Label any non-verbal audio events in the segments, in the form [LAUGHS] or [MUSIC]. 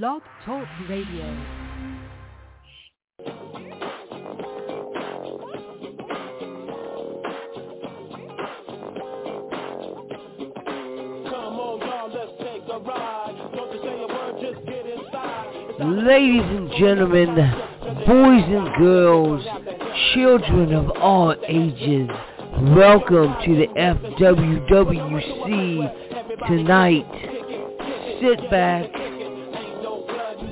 Blog Talk Radio. Ladies and gentlemen, boys and girls, children of all ages, welcome to the FWWC tonight. Sit back,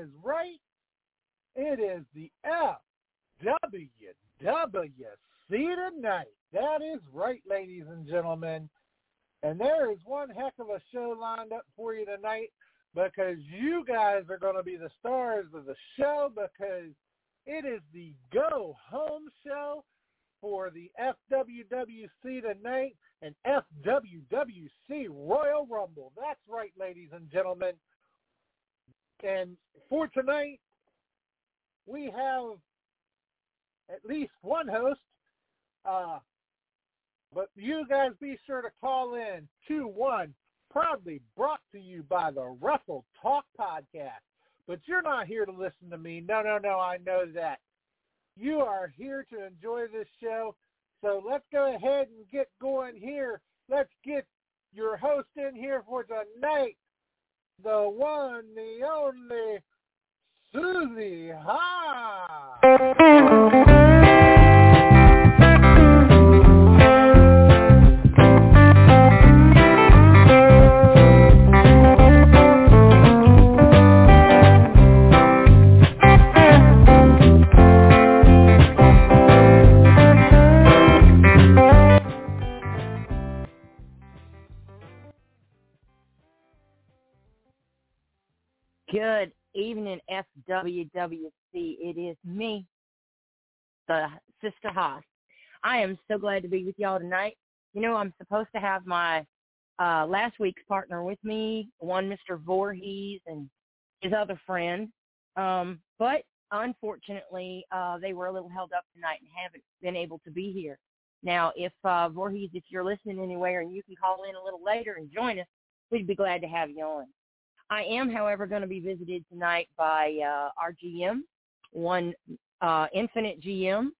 Is right. It is the FWWC tonight. That is right, ladies and gentlemen. And there is one heck of a show lined up for you tonight because you guys are going to be the stars of the show because it is the Go Home Show for the FWWC tonight and FWWC Royal Rumble. That's right, ladies and gentlemen. And for tonight, we have at least one host. Uh, but you guys be sure to call in 2-1, proudly brought to you by the Wrestle Talk Podcast. But you're not here to listen to me. No, no, no, I know that. You are here to enjoy this show. So let's go ahead and get going here. Let's get your host in here for tonight. The one, the only, Susie Ha! Good evening, FWWC. It is me, the Sister Haas. I am so glad to be with y'all tonight. You know, I'm supposed to have my uh, last week's partner with me, one Mr. Voorhees and his other friend. Um, but unfortunately, uh, they were a little held up tonight and haven't been able to be here. Now, if uh, Voorhees, if you're listening anywhere and you can call in a little later and join us, we'd be glad to have you on. I am, however, going to be visited tonight by uh, our GM, one uh, Infinite GM,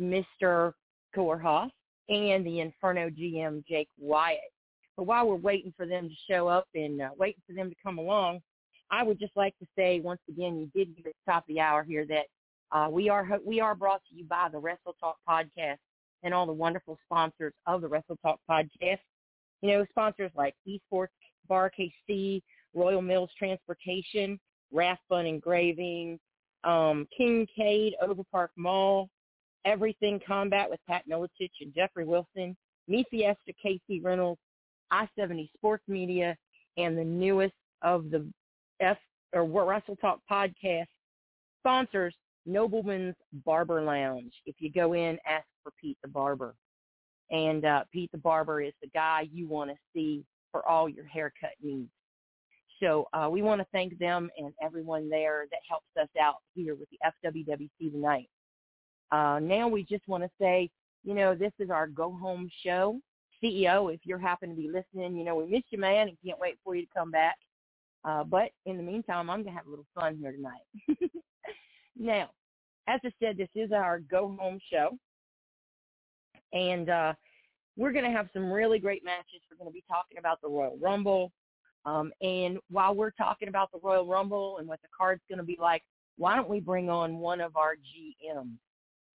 Mr. Korhoff, and the Inferno GM, Jake Wyatt. But while we're waiting for them to show up and uh, waiting for them to come along, I would just like to say once again, you did at the top of the hour here that uh, we are we are brought to you by the Wrestle Talk podcast and all the wonderful sponsors of the Wrestle Talk podcast. You know, sponsors like Esports Bar KC, Royal Mills Transportation, Rathbun Engraving, um, Kincaid Overpark Mall, Everything Combat with Pat Miletich and Jeffrey Wilson, Me Fiesta KC Reynolds, I-70 Sports Media, and the newest of the F or Wrestle Talk podcast sponsors, Nobleman's Barber Lounge. If you go in, ask for Pete the Barber. And uh, Pete the Barber is the guy you want to see for all your haircut needs. So uh, we want to thank them and everyone there that helps us out here with the FWWC tonight. Uh, now we just want to say, you know, this is our go home show. CEO, if you're happen to be listening, you know, we miss you, man, and can't wait for you to come back. Uh, but in the meantime, I'm going to have a little fun here tonight. [LAUGHS] now, as I said, this is our go home show. And uh, we're going to have some really great matches. We're going to be talking about the Royal Rumble. Um, and while we're talking about the Royal Rumble and what the card's going to be like, why don't we bring on one of our GMs?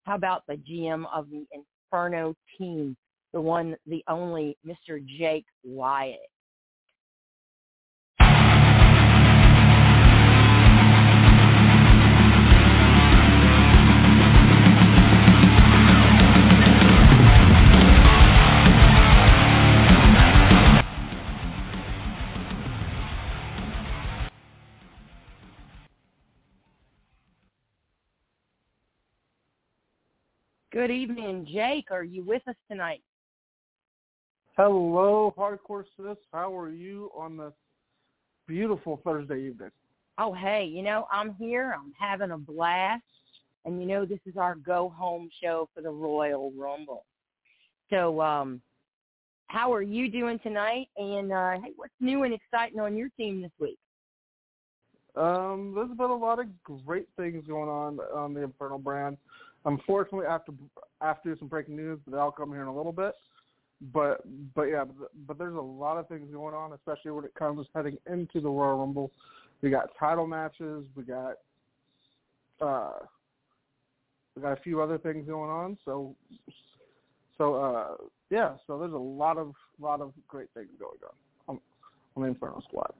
How about the GM of the Inferno team, the one, the only Mr. Jake Wyatt? Good evening, Jake. Are you with us tonight? Hello, Hardcore Sis. How are you on this beautiful Thursday evening? Oh, hey, you know, I'm here. I'm having a blast. And you know, this is our go home show for the Royal Rumble. So, um, how are you doing tonight? And uh, hey, what's new and exciting on your team this week? Um, there's been a lot of great things going on on the Infernal brand. Unfortunately, after after some breaking news, but that'll come here in a little bit. But but yeah, but, but there's a lot of things going on, especially when it comes heading into the Royal Rumble. We got title matches. We got uh, we got a few other things going on. So so uh, yeah, so there's a lot of lot of great things going on on, on the Inferno Squad.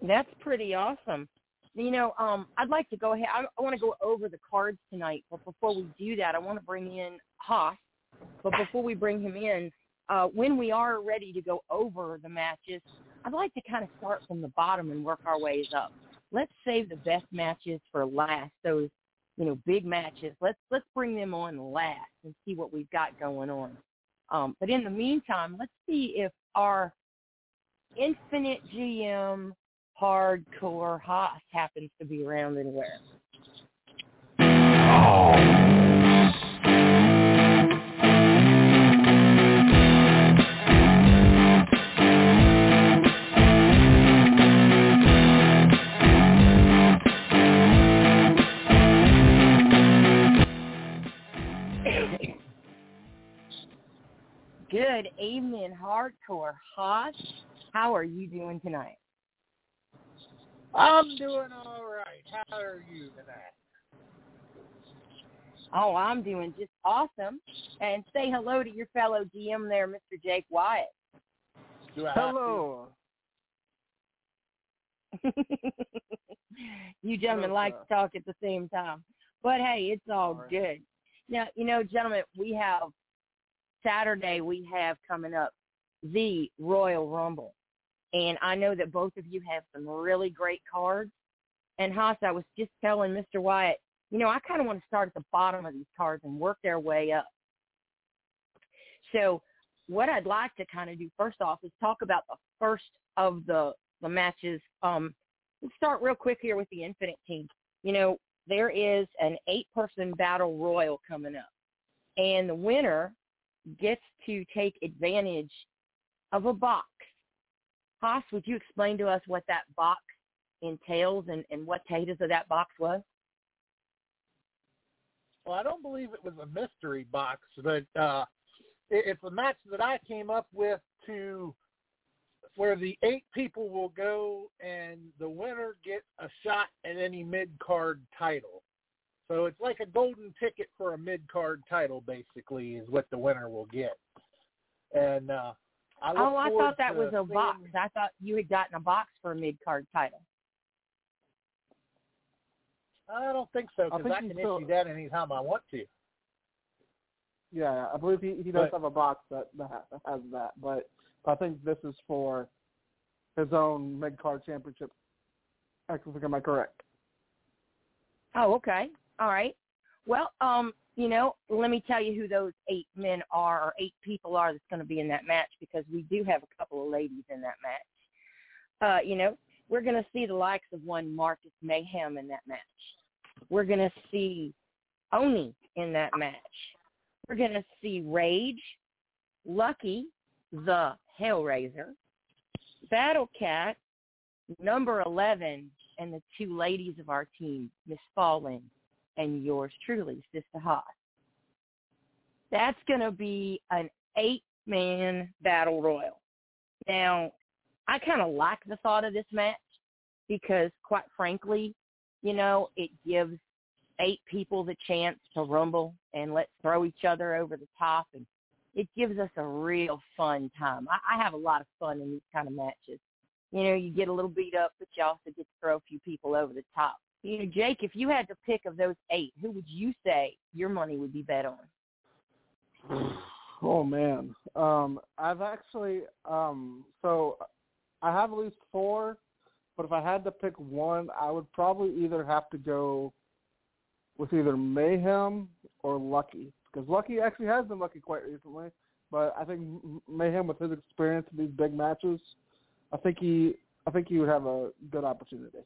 That's pretty awesome. You know, um, I'd like to go ahead. I, I want to go over the cards tonight, but before we do that, I want to bring in Haas. But before we bring him in, uh, when we are ready to go over the matches, I'd like to kind of start from the bottom and work our ways up. Let's save the best matches for last. Those, you know, big matches. Let's let's bring them on last and see what we've got going on. Um, but in the meantime, let's see if our Infinite GM hardcore Haas happens to be around anywhere. Good evening, hardcore Haas. How are you doing tonight? I'm doing all right. How are you tonight? Oh, I'm doing just awesome. And say hello to your fellow GM there, Mr. Jake Wyatt. Do I Hello. [LAUGHS] you gentlemen Hello, like sir. to talk at the same time. But hey, it's all All right. good. Now, you know, gentlemen, we have Saturday we have coming up the Royal Rumble. And I know that both of you have some really great cards. And Haas, I was just telling Mr. Wyatt, you know, I kind of want to start at the bottom of these cards and work their way up. So what I'd like to kind of do first off is talk about the first of the the matches. Um, let's start real quick here with the Infinite team. You know, there is an eight-person battle royal coming up, and the winner gets to take advantage of a box. Haas, would you explain to us what that box entails and, and what status of that box was? Well, I don't believe it was a mystery box, but uh, it, it's a match that I came up with to where the eight people will go and the winner gets a shot at any mid card title. So it's like a golden ticket for a mid card title, basically, is what the winner will get. And uh, I Oh, I thought that was a seeing- box. I thought you had gotten a box for a mid card title. I don't think so I because think I, can still- issue that anytime I want to. Yeah, I believe he, he does But- have a box that, that ha- that has that, but I think this is for his own mid card championship. I think am I correct? Oh, okay. All right. Well, um, you know, let me tell you who those eight men are or eight people are that's going to be in that match because we do have a couple of ladies in that match. Uh, you know, we're going to see the likes of one Marcus Mayhem in that match. We're going to see Oni in that match. We're going to see Rage, Lucky, the Hellraiser, Battle Cat, number 11, and the two ladies of our team, Miss Fallen and yours truly, Sister Haas. That's going to be an eight-man battle royal. Now, I kind of like the thought of this match because, quite frankly, you know, it gives eight people the chance to rumble and let's throw each other over the top, and it gives us a real fun time. I, I have a lot of fun in these kind of matches. You know, you get a little beat up, but you also get to throw a few people over the top. You know, Jake, if you had to pick of those eight, who would you say your money would be bet on? Oh man, um, I've actually um, so I have at least four, but if I had to pick one, I would probably either have to go with either Mayhem or Lucky because Lucky actually has been lucky quite recently. But I think Mayhem with his experience in these big matches, I think he I think he would have a good opportunity.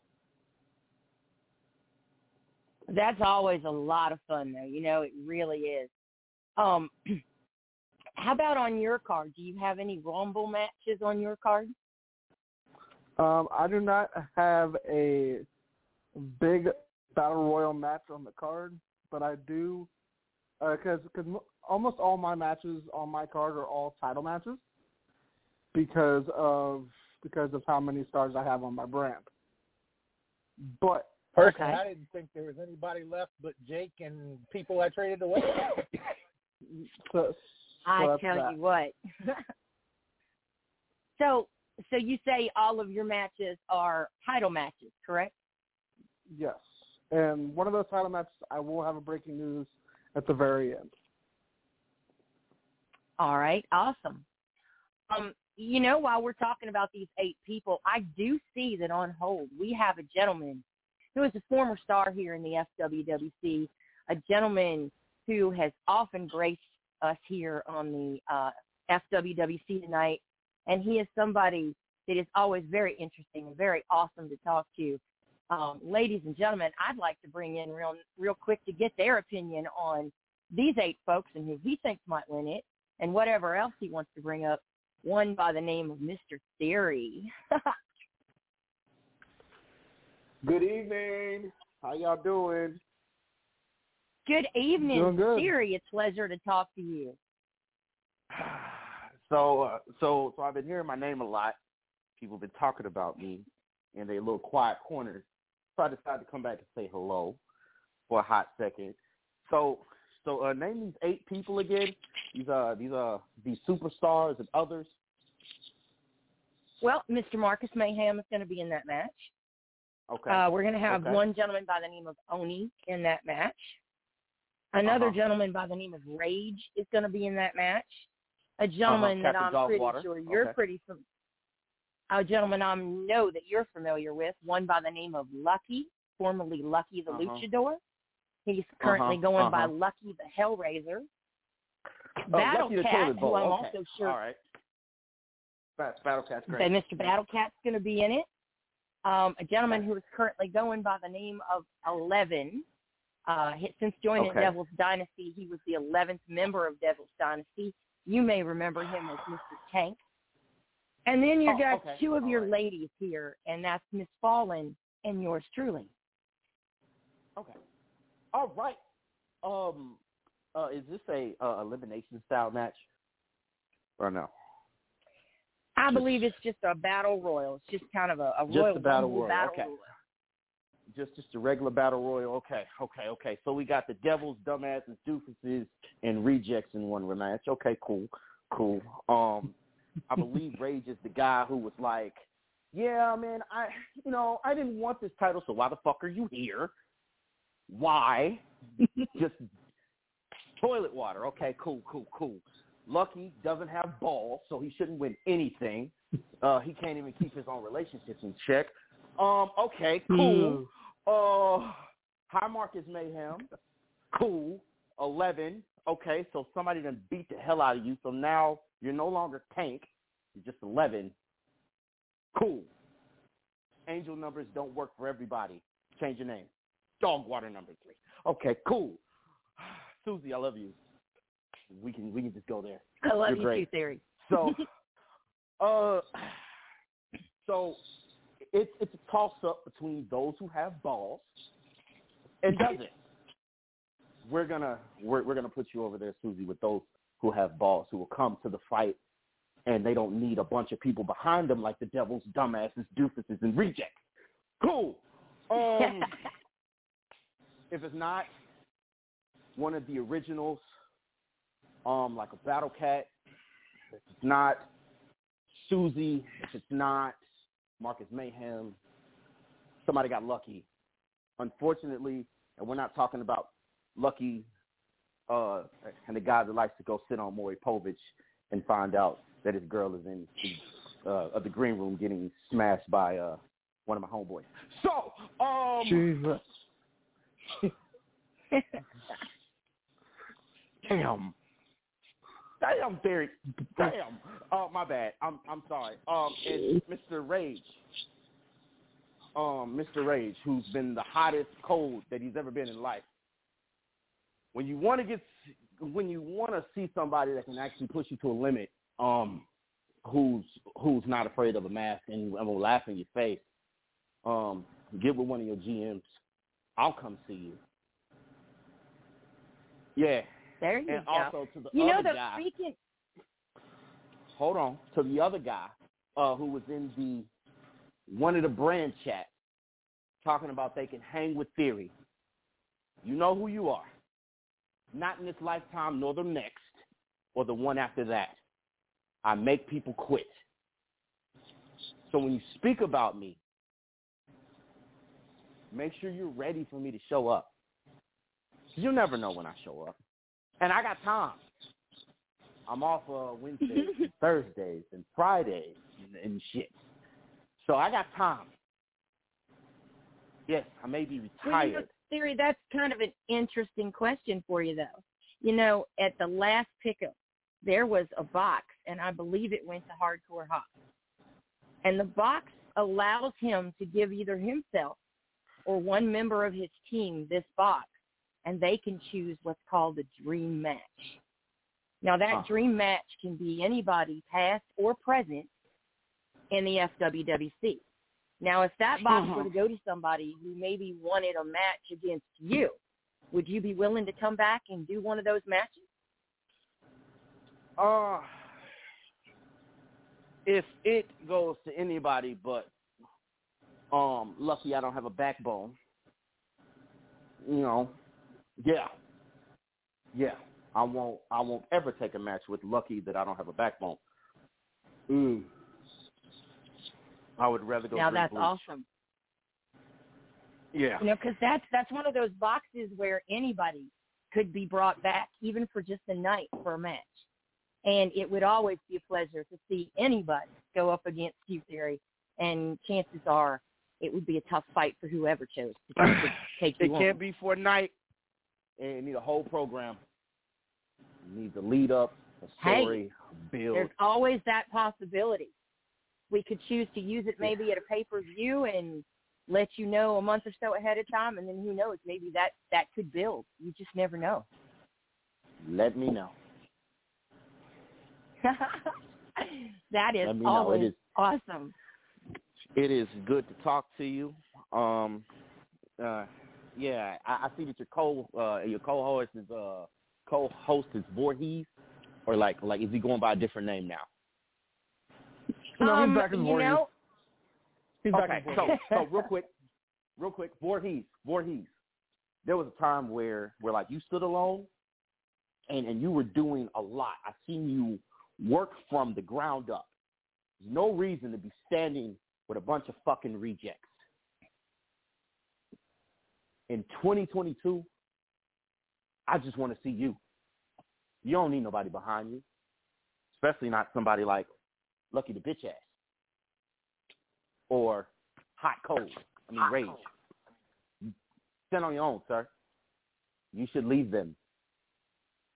That's always a lot of fun, though. You know, it really is. Um, [CLEARS THROAT] how about on your card? Do you have any Rumble matches on your card? Um, I do not have a big battle royal match on the card, but I do because uh, because almost all my matches on my card are all title matches because of because of how many stars I have on my brand. But personally, okay. I didn't think there was anybody left but Jake and people I traded away. so, [COUGHS] so I tell that. you what. [LAUGHS] so so you say all of your matches are title matches, correct? Yes. And one of those title matches, I will have a breaking news at the very end. All right, awesome. Um, you know, while we're talking about these eight people, I do see that on hold we have a gentleman who is a former star here in the FWWC, a gentleman who has often graced us here on the uh, FWWC tonight, and he is somebody that is always very interesting and very awesome to talk to. Um, ladies and gentlemen, I'd like to bring in real real quick to get their opinion on these eight folks and who he thinks might win it, and whatever else he wants to bring up. One by the name of Mr. Theory. [LAUGHS] Good evening. How y'all doing? Good evening, Doing good. Theory. It's a pleasure to talk to you. [SIGHS] So, uh, so, so I've been hearing my name a lot. People have been talking about me in their little quiet corners. So I decided to come back and say hello for a hot second. So, so uh, name these eight people again. These uh, these uh, these superstars and others. Well, Mr. Marcus Mayhem is going to be in that match. Okay. Uh, we're going to have Okay. one gentleman by the name of Oni in that match. Another Uh-huh. gentleman by the name of Rage is going to be in that match. A gentleman that Uh-huh. Captain I'm pretty Dogwater. sure you're Okay. pretty fam- a gentleman I know that you're familiar with, one by the name of Lucky, formerly Lucky the Uh-huh. Luchador. He's currently Uh-huh, going by uh-huh. Lucky the Hellraiser. Oh, Battle Lucky Cat, who I'm okay. also sure All right. Bat- Battle Cat's great. say Mr. Battle Cat's going to be in it. Um, a gentleman who is currently going by the name of Eleven. Uh, since joining Okay. Devil's Dynasty, he was the 11th member of Devil's Dynasty. You may remember him as [GASPS] Mr. Tank. And then you Oh, got okay. two of All your right. ladies here, and that's Miss Fallen and yours truly. Okay. All right. Um, uh, is this a uh, elimination style match or no? I believe it's just a battle royal. It's just kind of a, a Just royal a battle royal, battle okay. royal. Just just a regular battle royal. Okay, okay, okay. So we got the devils, dumbasses, doofuses, and rejects in one rematch. Okay, cool, cool. Um, I believe [LAUGHS] Rage is the guy who was like, "Yeah, man, I, you know, I didn't want this title, so why the fuck are you here? Why? [LAUGHS] just toilet water. Okay, cool, cool, cool. Lucky doesn't have balls, so he shouldn't win anything. Uh, he can't even keep his own relationships in check. Um, okay, cool. Uh, High Marcus Mayhem. Cool. 11. Okay, so somebody done beat the hell out of you, so now you're no longer Tank. You're just 11. Cool. Angel numbers don't work for everybody. Change your name. Dog water number three. Okay, cool. [SIGHS] Susie, I love you. We can we can just go there. I love You're you great. too, Theory. So, [LAUGHS] uh, so it's it's a toss up between those who have balls and [LAUGHS] doesn't. We're gonna we're we're gonna put you over there, Susie, with those who have balls who will come to the fight and they don't need a bunch of people behind them like the devil's dumbasses, doofuses, and rejects. Cool. [LAUGHS] Um, if it's not one of the originals, um, like a Battle Cat, it's not Susie, if it's not Marcus Mayhem, somebody got lucky. Unfortunately, and we're not talking about lucky uh, and the guy that likes to go sit on Maury Povich and find out that his girl is in the, uh, of the green room getting smashed by uh, one of my homeboys. So, um, Jesus. [LAUGHS] Damn. Damn, Theory. Damn. Oh, my bad. I'm I'm sorry. Um, and Mr. Rage. Um, Mr. Rage, who's been the hottest cold that he's ever been in life. When you want to get, when you want to see somebody that can actually push you to a limit, um, who's who's not afraid of a mask and, and will laugh in your face, um, get with one of your GMs. I'll come see you. Yeah, There you and go. also to the you know, other the guy. speaking. hold on to the other guy uh, who was in the one of the brand chats talking about they can hang with theory. You know who you are. Not in this lifetime, nor the next, or the one after that. I make people quit. So when you speak about me, make sure you're ready for me to show up. You'll never know when I show up. And I got time. I'm off uh, Wednesdays, [LAUGHS] and Thursdays, and Fridays, and, and shit. So I got time. Yes, I may be Well, you know, retired. Theory, that's kind of an interesting question for you, though. You know, at the last pickup, there was a box, and I believe it went to Hardcore Haas. And the box allows him to give either himself or one member of his team this box, and they can choose what's called a dream match. Now, that Huh. dream match can be anybody, past or present, in the FWWC. Now, if that box were to go to somebody who maybe wanted a match against you, would you be willing to come back and do one of those matches? Uh, if it goes to anybody but um lucky I don't have a backbone, you know, yeah. Yeah. I won't I won't ever take a match with lucky that I don't have a backbone. Mm. I would rather go now that's bleach. awesome. Yeah. You know, because that's that's one of those boxes where anybody could be brought back, even for just a night for a match. And it would always be a pleasure to see anybody go up against Q Theory. And chances are, it would be a tough fight for whoever chose to [SIGHS] take, to take It you can't be for a night. And it need a whole program. It needs a lead up, a Hey, story, a build. There's always that possibility. We could choose to use it maybe at a pay per view and let you know a month or so ahead of time, and then who knows? Maybe that that could build. You just never know. Let me know. [LAUGHS] that is Let me know. always is awesome. it is good to talk to you. Um uh yeah, I, I see that your co uh your co host is uh co host is Voorhees or like like is he going by a different name now? No, um, he's back as you Voorhees. know, He's back Okay, as so so [LAUGHS] real quick, real quick, Voorhees, Voorhees. There was a time where where like you stood alone, and and you were doing a lot. I seen you work from the ground up. There's no reason to be standing with a bunch of fucking rejects. In 2022, I just want to see you. You don't need nobody behind you, especially not somebody like Lucky the bitch ass or hot cold. I mean rage. Stand on your own, sir. You should leave them.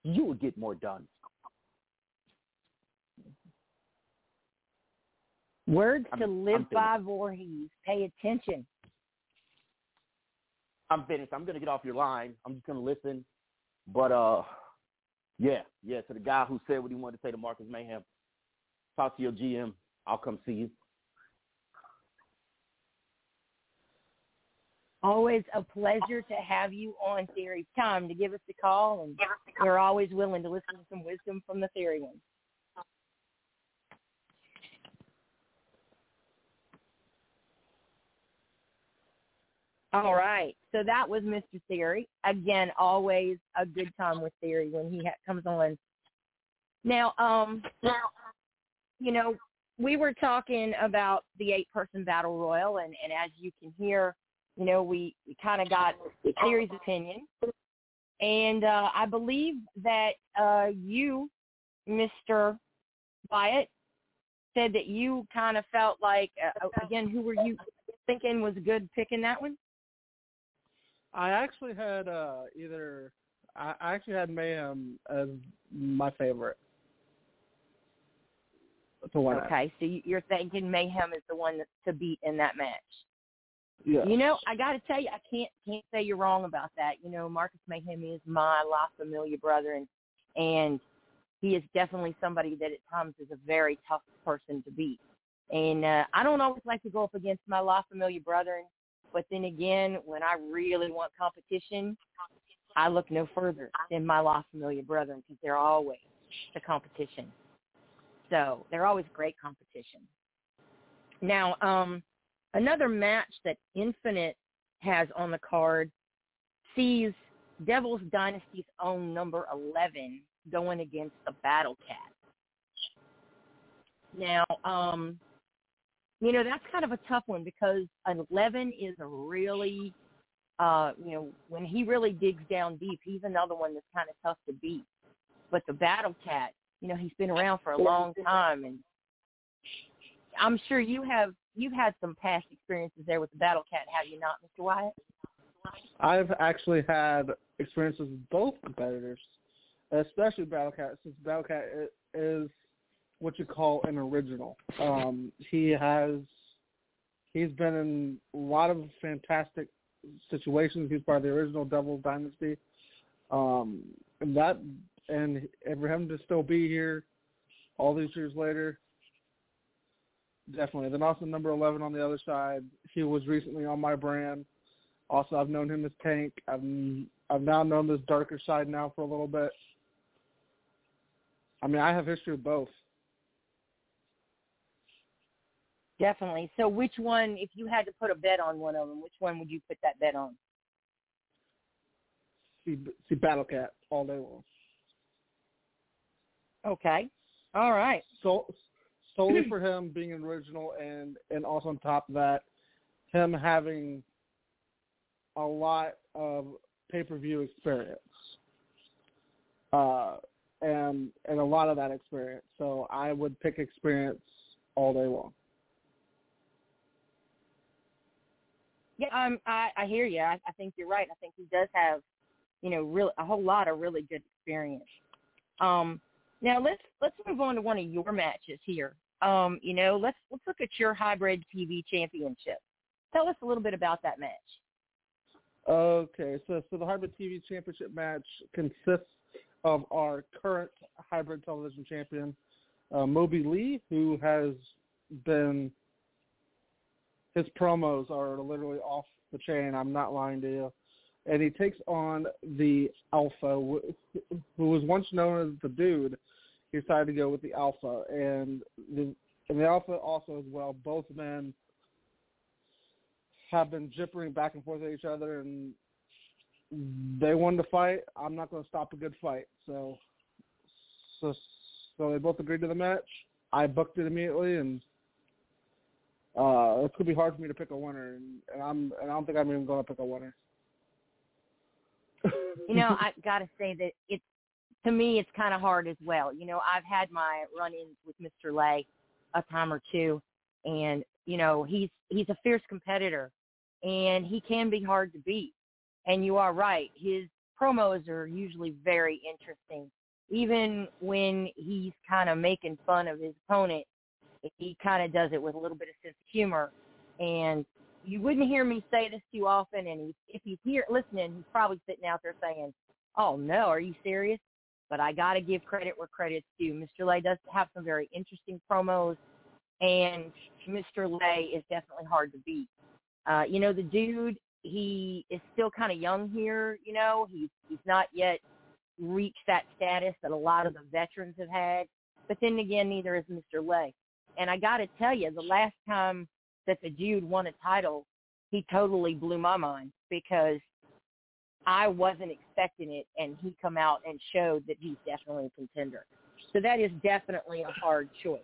You will get more done. words I'm- to I'm live finished. by, Voorhees. Pay attention. I'm finished. I'm gonna get off your line. I'm just gonna listen. But uh yeah, yeah, to the guy who said what he wanted to say to Marcus Mayhem. Talk to your GM. I'll come see you. Always a pleasure to have you on Theory Time to give us a call, and we're always willing to listen to some wisdom from the Theory ones. All right. So that was Mr. Theory. Again, always a good time with Theory when he ha- comes on. Now, um, you know, we were talking about the eight-person battle royal, and, and as you can hear, you know, we, we kind of got Theory's opinion. And uh, I believe that uh, you, Mr. Wyatt, said that you kind of felt like, uh, again, who were you thinking was good pick in that one? I actually had uh, either I, actually had Mayhem as my favorite. To win it. Okay, so you- you're thinking Mayhem is the one to beat in that match. Yeah. You know, I got to tell you, I can't can't say you're wrong about that. You know, Marcus Mayhem is my La Familia brother, and and he is definitely somebody that at times is a very tough person to beat. And uh, I don't always like to go up against my La Familia brethren, but then again, when I really want competition, I look no further than my La Familia brethren because they're always the competition. So they're always great competition. Now, um, another match that Infinite has on the card sees Devil's Dynasty's own number 11 going against the Battle Cat. Now, um, you know, that's kind of a tough one because 11 is a really, uh, you know, when he really digs down deep, he's another one that's kind of tough to beat. But the Battle Cat, you know, he's been around for a long time, and I'm sure you have you've had some past experiences there with the Battle Cat, have you not, Mr. Wyatt? I've actually had experiences with both competitors, especially Battle Cat, since Battle Cat is what you call an original. Um, he has he's been in a lot of fantastic situations. He's part of the original Devil's Dynasty. Um, and that and and for him to still be here all these years later, definitely. Then also number eleven on the other side, he was recently on my brand. Also, I've known him as Tank. I've I've now known this darker side now for a little bit. I mean, I have history with both. Definitely. So which one, if you had to put a bet on one of them, which one would you put that bet on? See, see Battle Cat all day long. Okay. All right. So solely [CLEARS THROAT] for him being an original, and and also on top of that, him having a lot of pay per view experience, uh, and and a lot of that experience. So I would pick experience all day long. Yeah, um, I, I hear you. I, I think you're right. I think he does have, you know, real a whole lot of really good experience. Um, now let's let's move on to one of your matches here. Um, you know, let's let's look at your hybrid TV championship. Tell us a little bit about that match. Okay, so so the hybrid TV championship match consists of our current hybrid television champion, uh, Moby Lee, who has been his promos are literally off the chain. I'm not lying to you. And he takes on the Alpha, who was once known as the Dude. He decided to go with the Alpha, and the and the Alpha also as well. Both men have been jippering back and forth at each other, and they wanted to fight. I'm not going to stop a good fight. So, so, so they both agreed to the match. I booked it immediately, and uh, it's gonna be hard for me to pick a winner, and, and I'm and I don't think I'm even going to pick a winner. You know, [LAUGHS] I got to say that it's to me it's kind of hard as well. You know, I've had my run-ins with Mr. Lay a time or two, and you know he's he's a fierce competitor, and he can be hard to beat. And you are right, his promos are usually very interesting. Even when he's kind of making fun of his opponent, he kind of does it with a little bit of sense of humor. And you wouldn't hear me say this too often. And he, if he's here listening, he's probably sitting out there saying, "Oh no, are you serious?" But I got to give credit where credit's due. Mr. Lay does have some very interesting promos, and Mr. Lay is definitely hard to beat. Uh, you know, the dude, he is still kind of young here. You know, he's he's not yet reached that status that a lot of the veterans have had. But then again, neither is Mr. Lay. And I got to tell you, the last time that the dude won a title, he totally blew my mind because I wasn't expecting it, and he come out and showed that he's definitely a contender. So that is definitely a hard choice.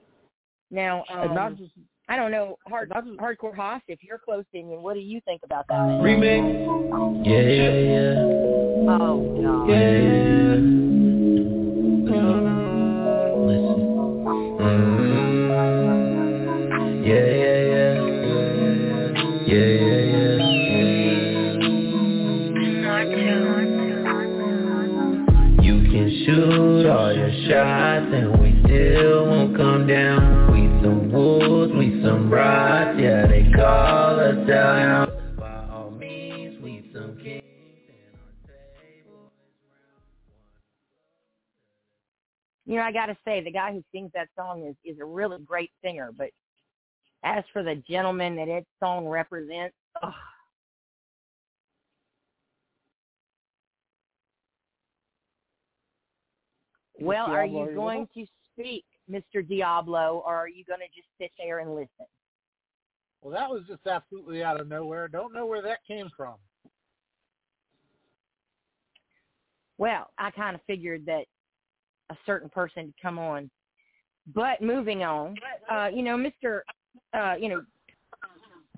Now, um, just I don't know, hard, not just hardcore Haas, if you're close in, what do you think about that? Man? Remix. Yeah, yeah, yeah. Oh God. Yeah, yeah, Yeah, yeah, yeah. Yeah, yeah, yeah. can shoot all your shots and we still won't come down. We some wolves, we some rods, yeah, they call us down. By all means, we some kings and our table is round. You know, I got to say, the guy who sings that song is is a really great singer. But as for the gentleman that that song represents, oh, well, are Diablo, you you going with to speak, Mr. Diablo, or are you going to just sit there and listen? Well, that was just absolutely out of nowhere. Don't know where that came from. Well, I kind of figured that a certain person would come on. But moving on, uh, you know, Mr. Uh, you know,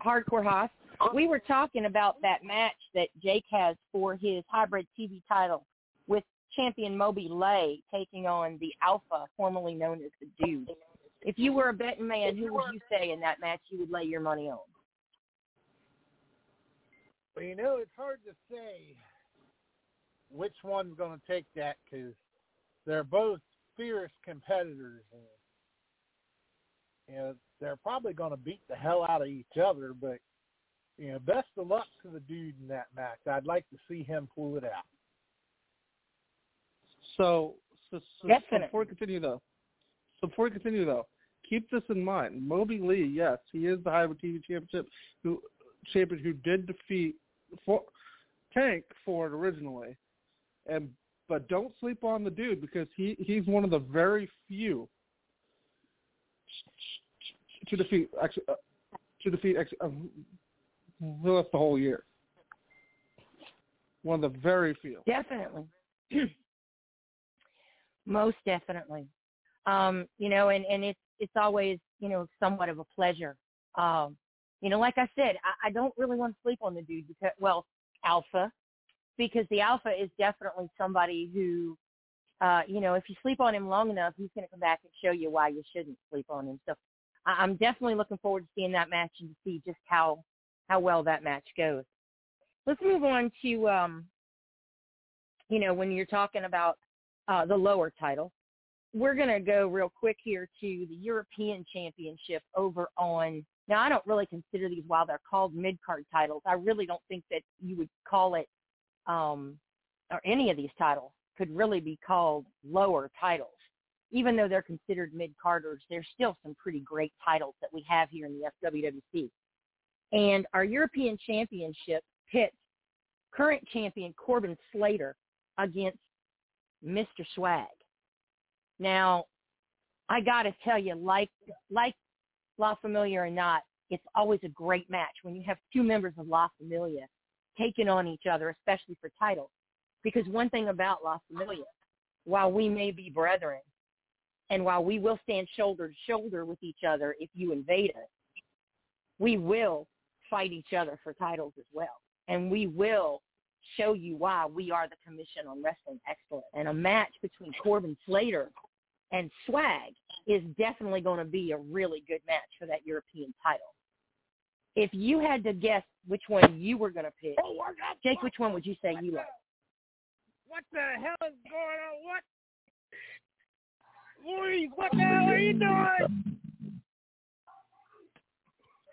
Hardcore Haas, we were talking about that match that Jake has for his hybrid TV title with champion Moby Lay taking on the Alpha, formerly known as the Dude. If you were a betting man, who would you say in that match you would lay your money on? Well, you know, it's hard to say which one's going to take that because they're both fierce competitors. And, you know, they're probably going to beat the hell out of each other, but, you know, best of luck to the dude in that match. I'd like to see him pull it out. So, so, so, so Definitely. before we continue though, so before we continue though, keep this in mind. Moby Lee, yes, he is the Hybrid TV Championship who champion who did defeat for, Tank Ford originally, and but don't sleep on the dude because he he's one of the very few to defeat actually uh, to defeat actually, um, well, that's the whole year. One of the very few. Definitely. [CLEARS THROAT] Most definitely. Um, you know, and, and it's it's always, you know, somewhat of a pleasure. Um, you know, like I said, I, I don't really want to sleep on the dude because well, Alpha, because the Alpha is definitely somebody who uh, you know, if you sleep on him long enough, he's gonna come back and show you why you shouldn't sleep on him. So I'm definitely looking forward to seeing that match and to see just how how well that match goes. Let's move on to um, you know, when you're talking about uh, the lower title. We're going to go real quick here to the European Championship over on. Now, I don't really consider these while they're called mid card titles. I really don't think that you would call it, um, or any of these titles could really be called lower titles. Even though they're considered mid carders, there's still some pretty great titles that we have here in the FWWC. And our European Championship pits current champion Corbin Slater against Mr. Swag. Now, I got to tell you, like like La Familia or not, it's always a great match when you have two members of La Familia taking on each other, especially for titles. Because one thing about La Familia, while we may be brethren, and while we will stand shoulder to shoulder with each other if you invade us, we will fight each other for titles as well. And we will show you why we are the Commission on Wrestling Excellence. And a match between Corbin Slater and Swag is definitely going to be a really good match for that European title. If you had to guess which one you were going to pick, oh, Jake, which one would you say you like? What the hell is going on? What? Boys, what the hell are you doing?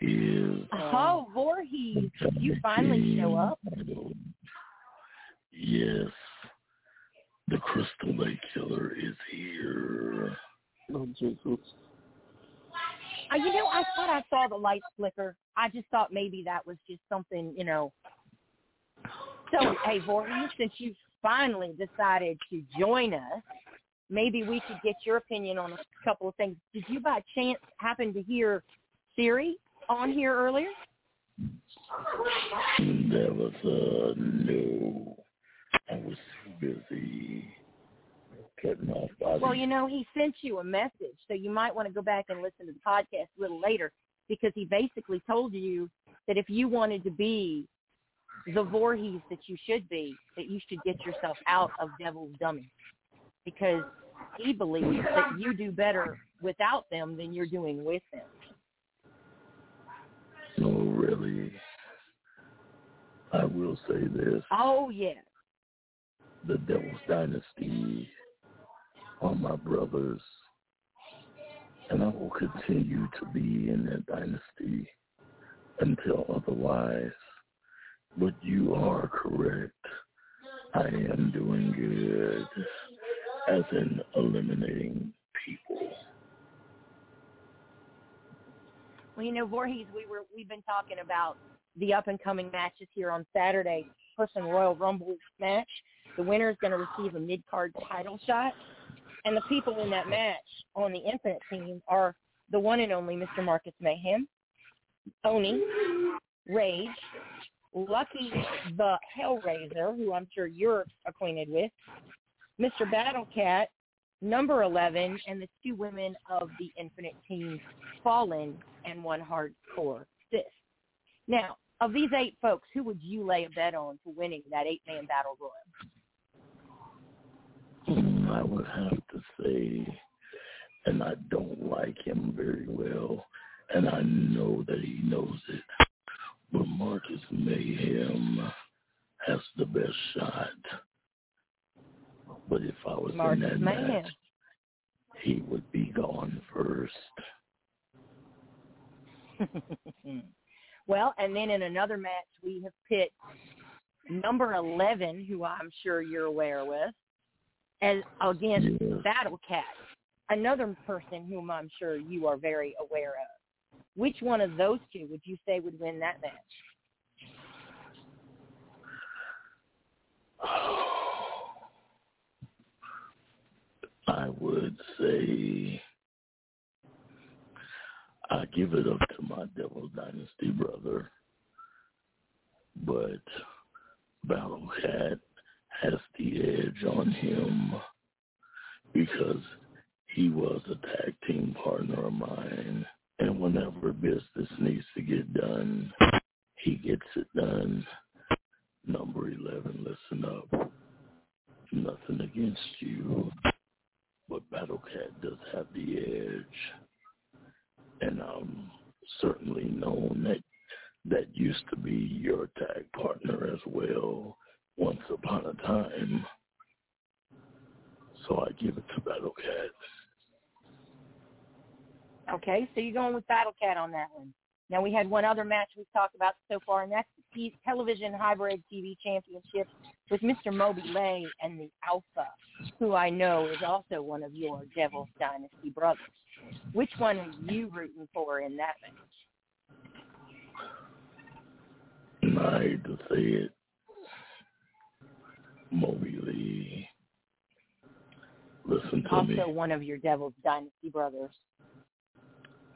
Is Oh, Voorhees, you finally show up. yes, the Crystal Lake Killer is here. Oh, Jesus. Uh, you know, I thought I saw the lights flicker. I just thought maybe that was just something, you know. So, hey, Voorhees, since you've finally decided to join us, maybe we could get your opinion on a couple of things. Did you by chance happen to hear Theory on here earlier? There was uh no. I was too busy cutting off bodies. Well, you know, he sent you a message, so you might want to go back and listen to the podcast a little later because he basically told you that if you wanted to be the Voorhees that you should be, that you should get yourself out of Devil's Dummy because he believes that you do better without them than you're doing with them. no, really. I will say this: Oh, yeah. the Devil's Dynasty are my brothers, and I will continue to be in that dynasty until otherwise. But you are correct. I am doing good, as in eliminating people. Well, you know, Voorhees, we were we've been talking about the up and coming matches here on Saturday. Person Royal Rumble match. The winner is going to receive a mid card title shot, and the people in that match on the Infinite team are the one and only Mr. Marcus Mayhem, Oni, Rage, Lucky the Hellraiser, who I'm sure you're acquainted with, Mr. Battlecat, number 11, and the two women of the Infinite team, Fallen and one hardcore Sis. Now, of these eight folks, who would you lay a bet on for winning that eight-man battle royal? Hmm, I would have to say, and I don't like him very well, and I know that he knows it, but Marcus Mayhem has the best shot. But if I was Marcus in that Mayhem. match, he would be gone first. [LAUGHS] well, and then in another match, we have picked number 11, who I'm sure you're aware with, and against Yes. Battle Cat, another person whom I'm sure you are very aware of. Which one of those two would you say would win that match? [SIGHS] I would say I give it up to my Devil Dynasty brother, but Battle Cat has the edge on him because he was a tag team partner of mine, and whenever business needs to get done, he gets it done. Number 11, listen up. Nothing against you but Battle Cat does have the edge. And I'm certainly known that that used to be your tag partner as well once upon a time. So I give it to Battle Cat. Okay, so you're going with Battle Cat on that one. Now we had one other match we've talked about so far, and that's the television hybrid TV championship with Mr. Moby Lay and the Alpha, who I know is also one of your Devil's Dynasty brothers. Which one are you rooting for in that match? I hate to say it, Moby Lee. Listen to me. Also one of your Devil's Dynasty brothers.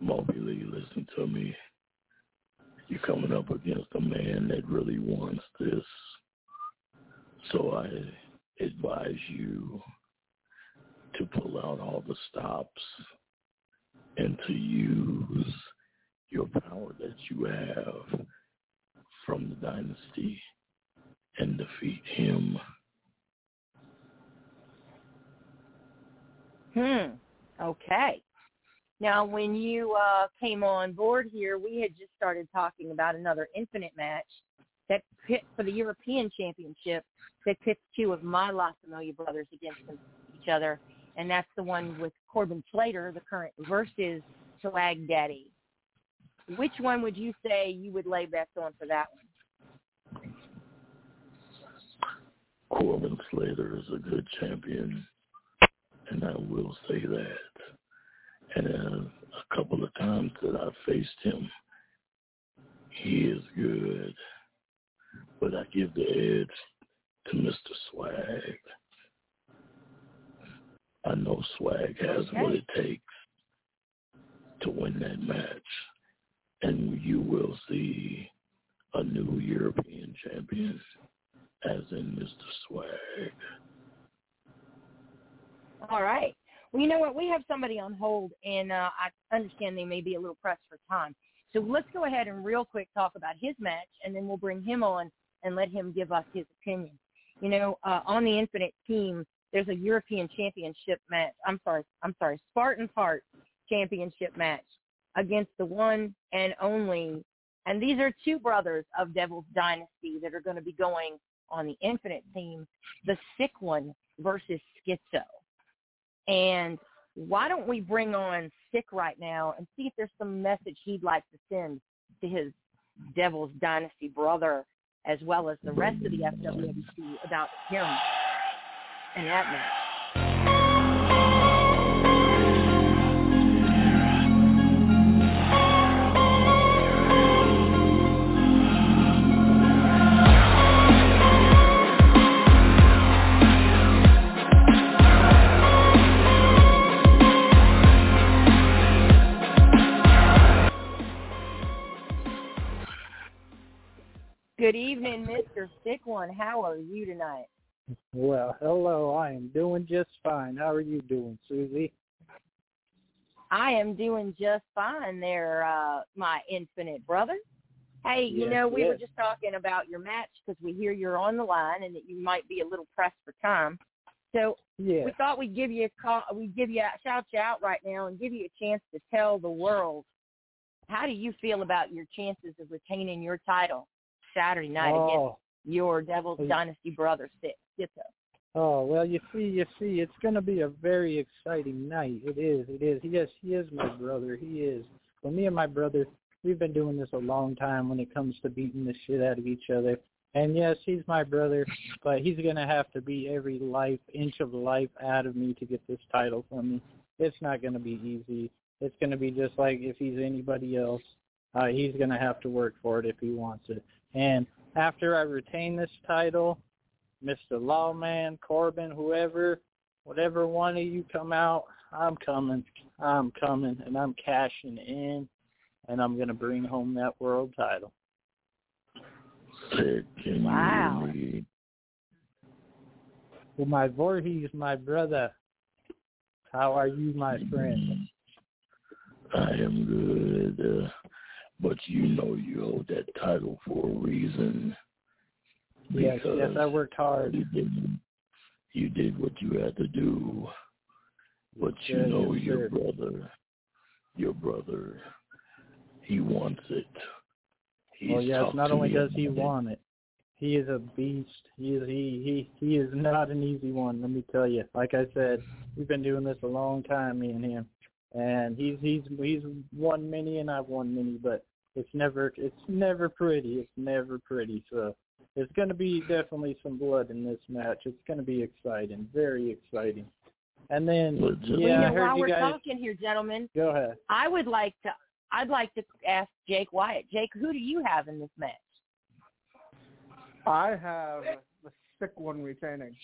Moby Lee, listen to me. You're coming up against a man that really wants this. So I advise you to pull out all the stops and to use your power that you have from the dynasty and defeat him. Hmm. Okay. Now, when you uh, came on board here, we had just started talking about another infinite match that pit for the European Championship that pits two of my La Familia brothers against each other, and that's the one with Corbin Slater, the current, versus Swag Daddy. Which one would you say you would lay bets on for that one? Corbin Slater is a good champion, and I will say that. And uh, a couple of times that I've faced him, he is good. But I give the edge to Mr. Swag. I know Swag has what it takes to win that match. And you will see a new European champion, as in Mr. Swag. All right. Well, you know what? We have somebody on hold, and uh, I understand they may be a little pressed for time. So let's go ahead and real quick talk about his match, and then we'll bring him on and let him give us his opinion. You know, uh, on the Infinite team, there's a European Championship match. I'm sorry, I'm sorry, Spartan Heart Championship match against the one and only, and these are two brothers of Devil's Dynasty that are going to be going on the Infinite team, the Sick One versus Schizo. And why don't we bring on Sick right now and see if there's some message he'd like to send to his Devil's Dynasty brother as well as the rest of the FWWC about him and that match. Good evening, Mr. Sick One. How are you tonight? Well, hello. I am doing just fine. How are you doing, Susie? I am doing just fine there, uh, my infinite brother. Hey, you Yes, know, we were just talking about your match because we hear you're on the line and that you might be a little pressed for time. So Yeah. we thought we'd give you a call, we'd give you a shout you out right now and give you a chance to tell the world how do you feel about your chances of retaining your title Saturday night against Oh, your Devil's Oh. Dynasty brother, Six. Schizo. oh, well, you see, you see, it's going to be a very exciting night. It is, it is. Yes, he is my brother. He is. Well, me and my brother, we've been doing this a long time when it comes to beating the shit out of each other. And yes, he's my brother, but he's going to have to beat every life, inch of life out of me to get this title from me. It's not going to be easy. It's going to be just like if he's anybody else. Uh, he's going to have to work for it if he wants it. And after I retain this title, Mr. Lawman, Corbin, whoever, whatever one of you come out, I'm coming. I'm coming, and I'm cashing in, and I'm going to bring home that world title. Wow. you hear me? Well, my Voorhees, my brother, how are you, my friend? I am good, uh, but you know you hold that title for a reason. Yes, yes, I worked hard. You did, you did what you had to do, but you know yes, your sir. brother, your brother, he wants it. He's Well, yes, not only does he it. want it, he is a beast. He is he he he is not an easy one. Let me tell you. Like I said, we've been doing this a long time, me and him, and he's he's he's won many and I've won many, but it's never it's never pretty. It's never pretty. So there's going to be definitely some blood in this match. It's going to be exciting, very exciting. And then But just- Well, yeah, you I heard while you we're guys. talking here, gentlemen, Go ahead. I would like to I'd like to ask Jake Wyatt. Jake, who do you have in this match? I have the sick one retaining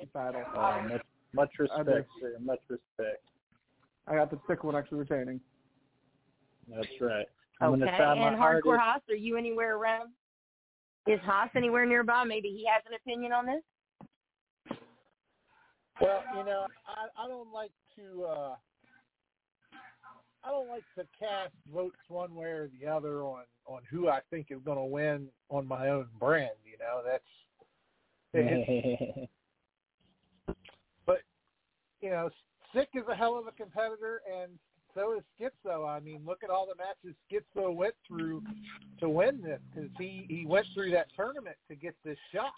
the title. Uh, much much I respect, sir. Much respect. I got the sick one actually retaining. That's right. I'm okay. gonna try my and Hardcore hardest. Haas, are you anywhere around? Is Haas anywhere nearby? Maybe he has an opinion on this. Well, you know, I I don't like to uh I don't like to cast votes one way or the other on on who I think is going to win on my own brand. You know, that's [LAUGHS] but you know, Sick is a hell of a competitor, and so is Schizo. I mean, look at all the matches Schizo went through to win this because he he went through that tournament to get this shot.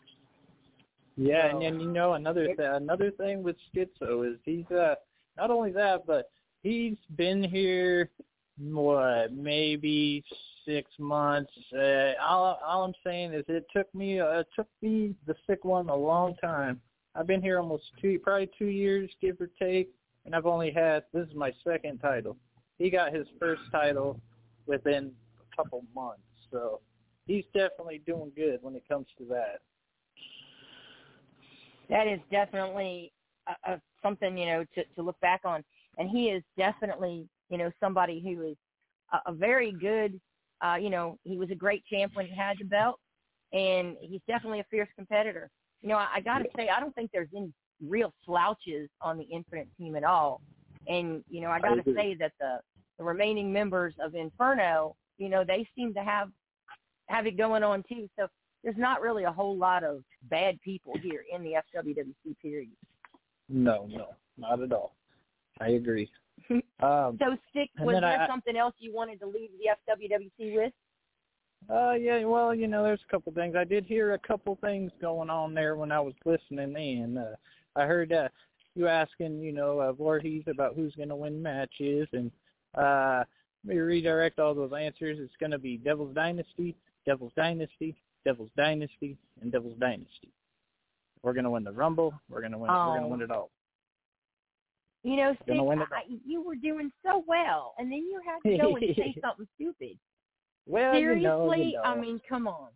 Yeah, So- and, and you know another th- another thing with Schizo is he's uh not only that, but he's been here what maybe six months. Uh, all all I'm saying is it took me uh, it took me the sick one a long time. I've been here almost two probably two years give or take, and I've only had this is my second title. He got his first title within a couple months, so he's definitely doing good when it comes to that. That is definitely a, a, something you know to to look back on, and he is definitely you know somebody who is a, a very good. Uh, you know, he was a great champ when he had the belt, and he's definitely a fierce competitor. You know, I, I got to say, I don't think there's any real slouches on the Infinite team at all. And you know, I got to say that the the remaining members of Inferno, you know, they seem to have have it going on too. So there's not really a whole lot of bad people here in the FWWC period. No, no, not at all. I agree. [LAUGHS] um, So, Stick, was there I- something else you wanted to leave the FWWC with? uh, yeah, well, you know, there's a couple things. I did hear a couple things going on there when I was listening in. Uh, I heard uh, you asking, you know, uh, Voorhees about who's going to win matches, and uh, let me redirect all those answers. It's going to be Devil's Dynasty, Devil's Dynasty, Devil's Dynasty, and Devil's Dynasty. We're going to win the Rumble. We're going to win. We're going to Oh. win it all. You know, Sid, I, you were doing so well, and then you had to go and say [LAUGHS] something stupid. Well, Seriously, you know, you know. I mean, come on.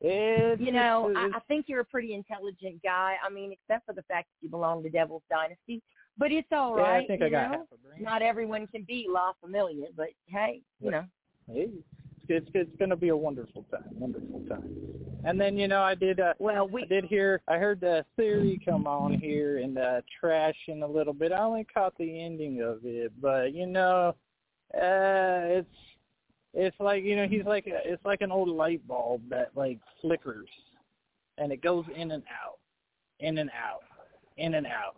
It's, You know, I, I think you're a pretty intelligent guy. I mean, except for the fact that you belong to Devil's Dynasty, but it's all yeah, right. I think you I got know? half a brain. Not everyone can be La Familia, but hey, you know. Hey, it's it's, it's going to be a wonderful time, wonderful time. And then you know, I did. Uh, Well, we I did hear. I heard the theory come on here and uh, trashing a little bit. I only caught the ending of it, but you know, uh, it's it's like you know he's like a, it's like an old light bulb that like flickers, and it goes in and out, in and out, in and out.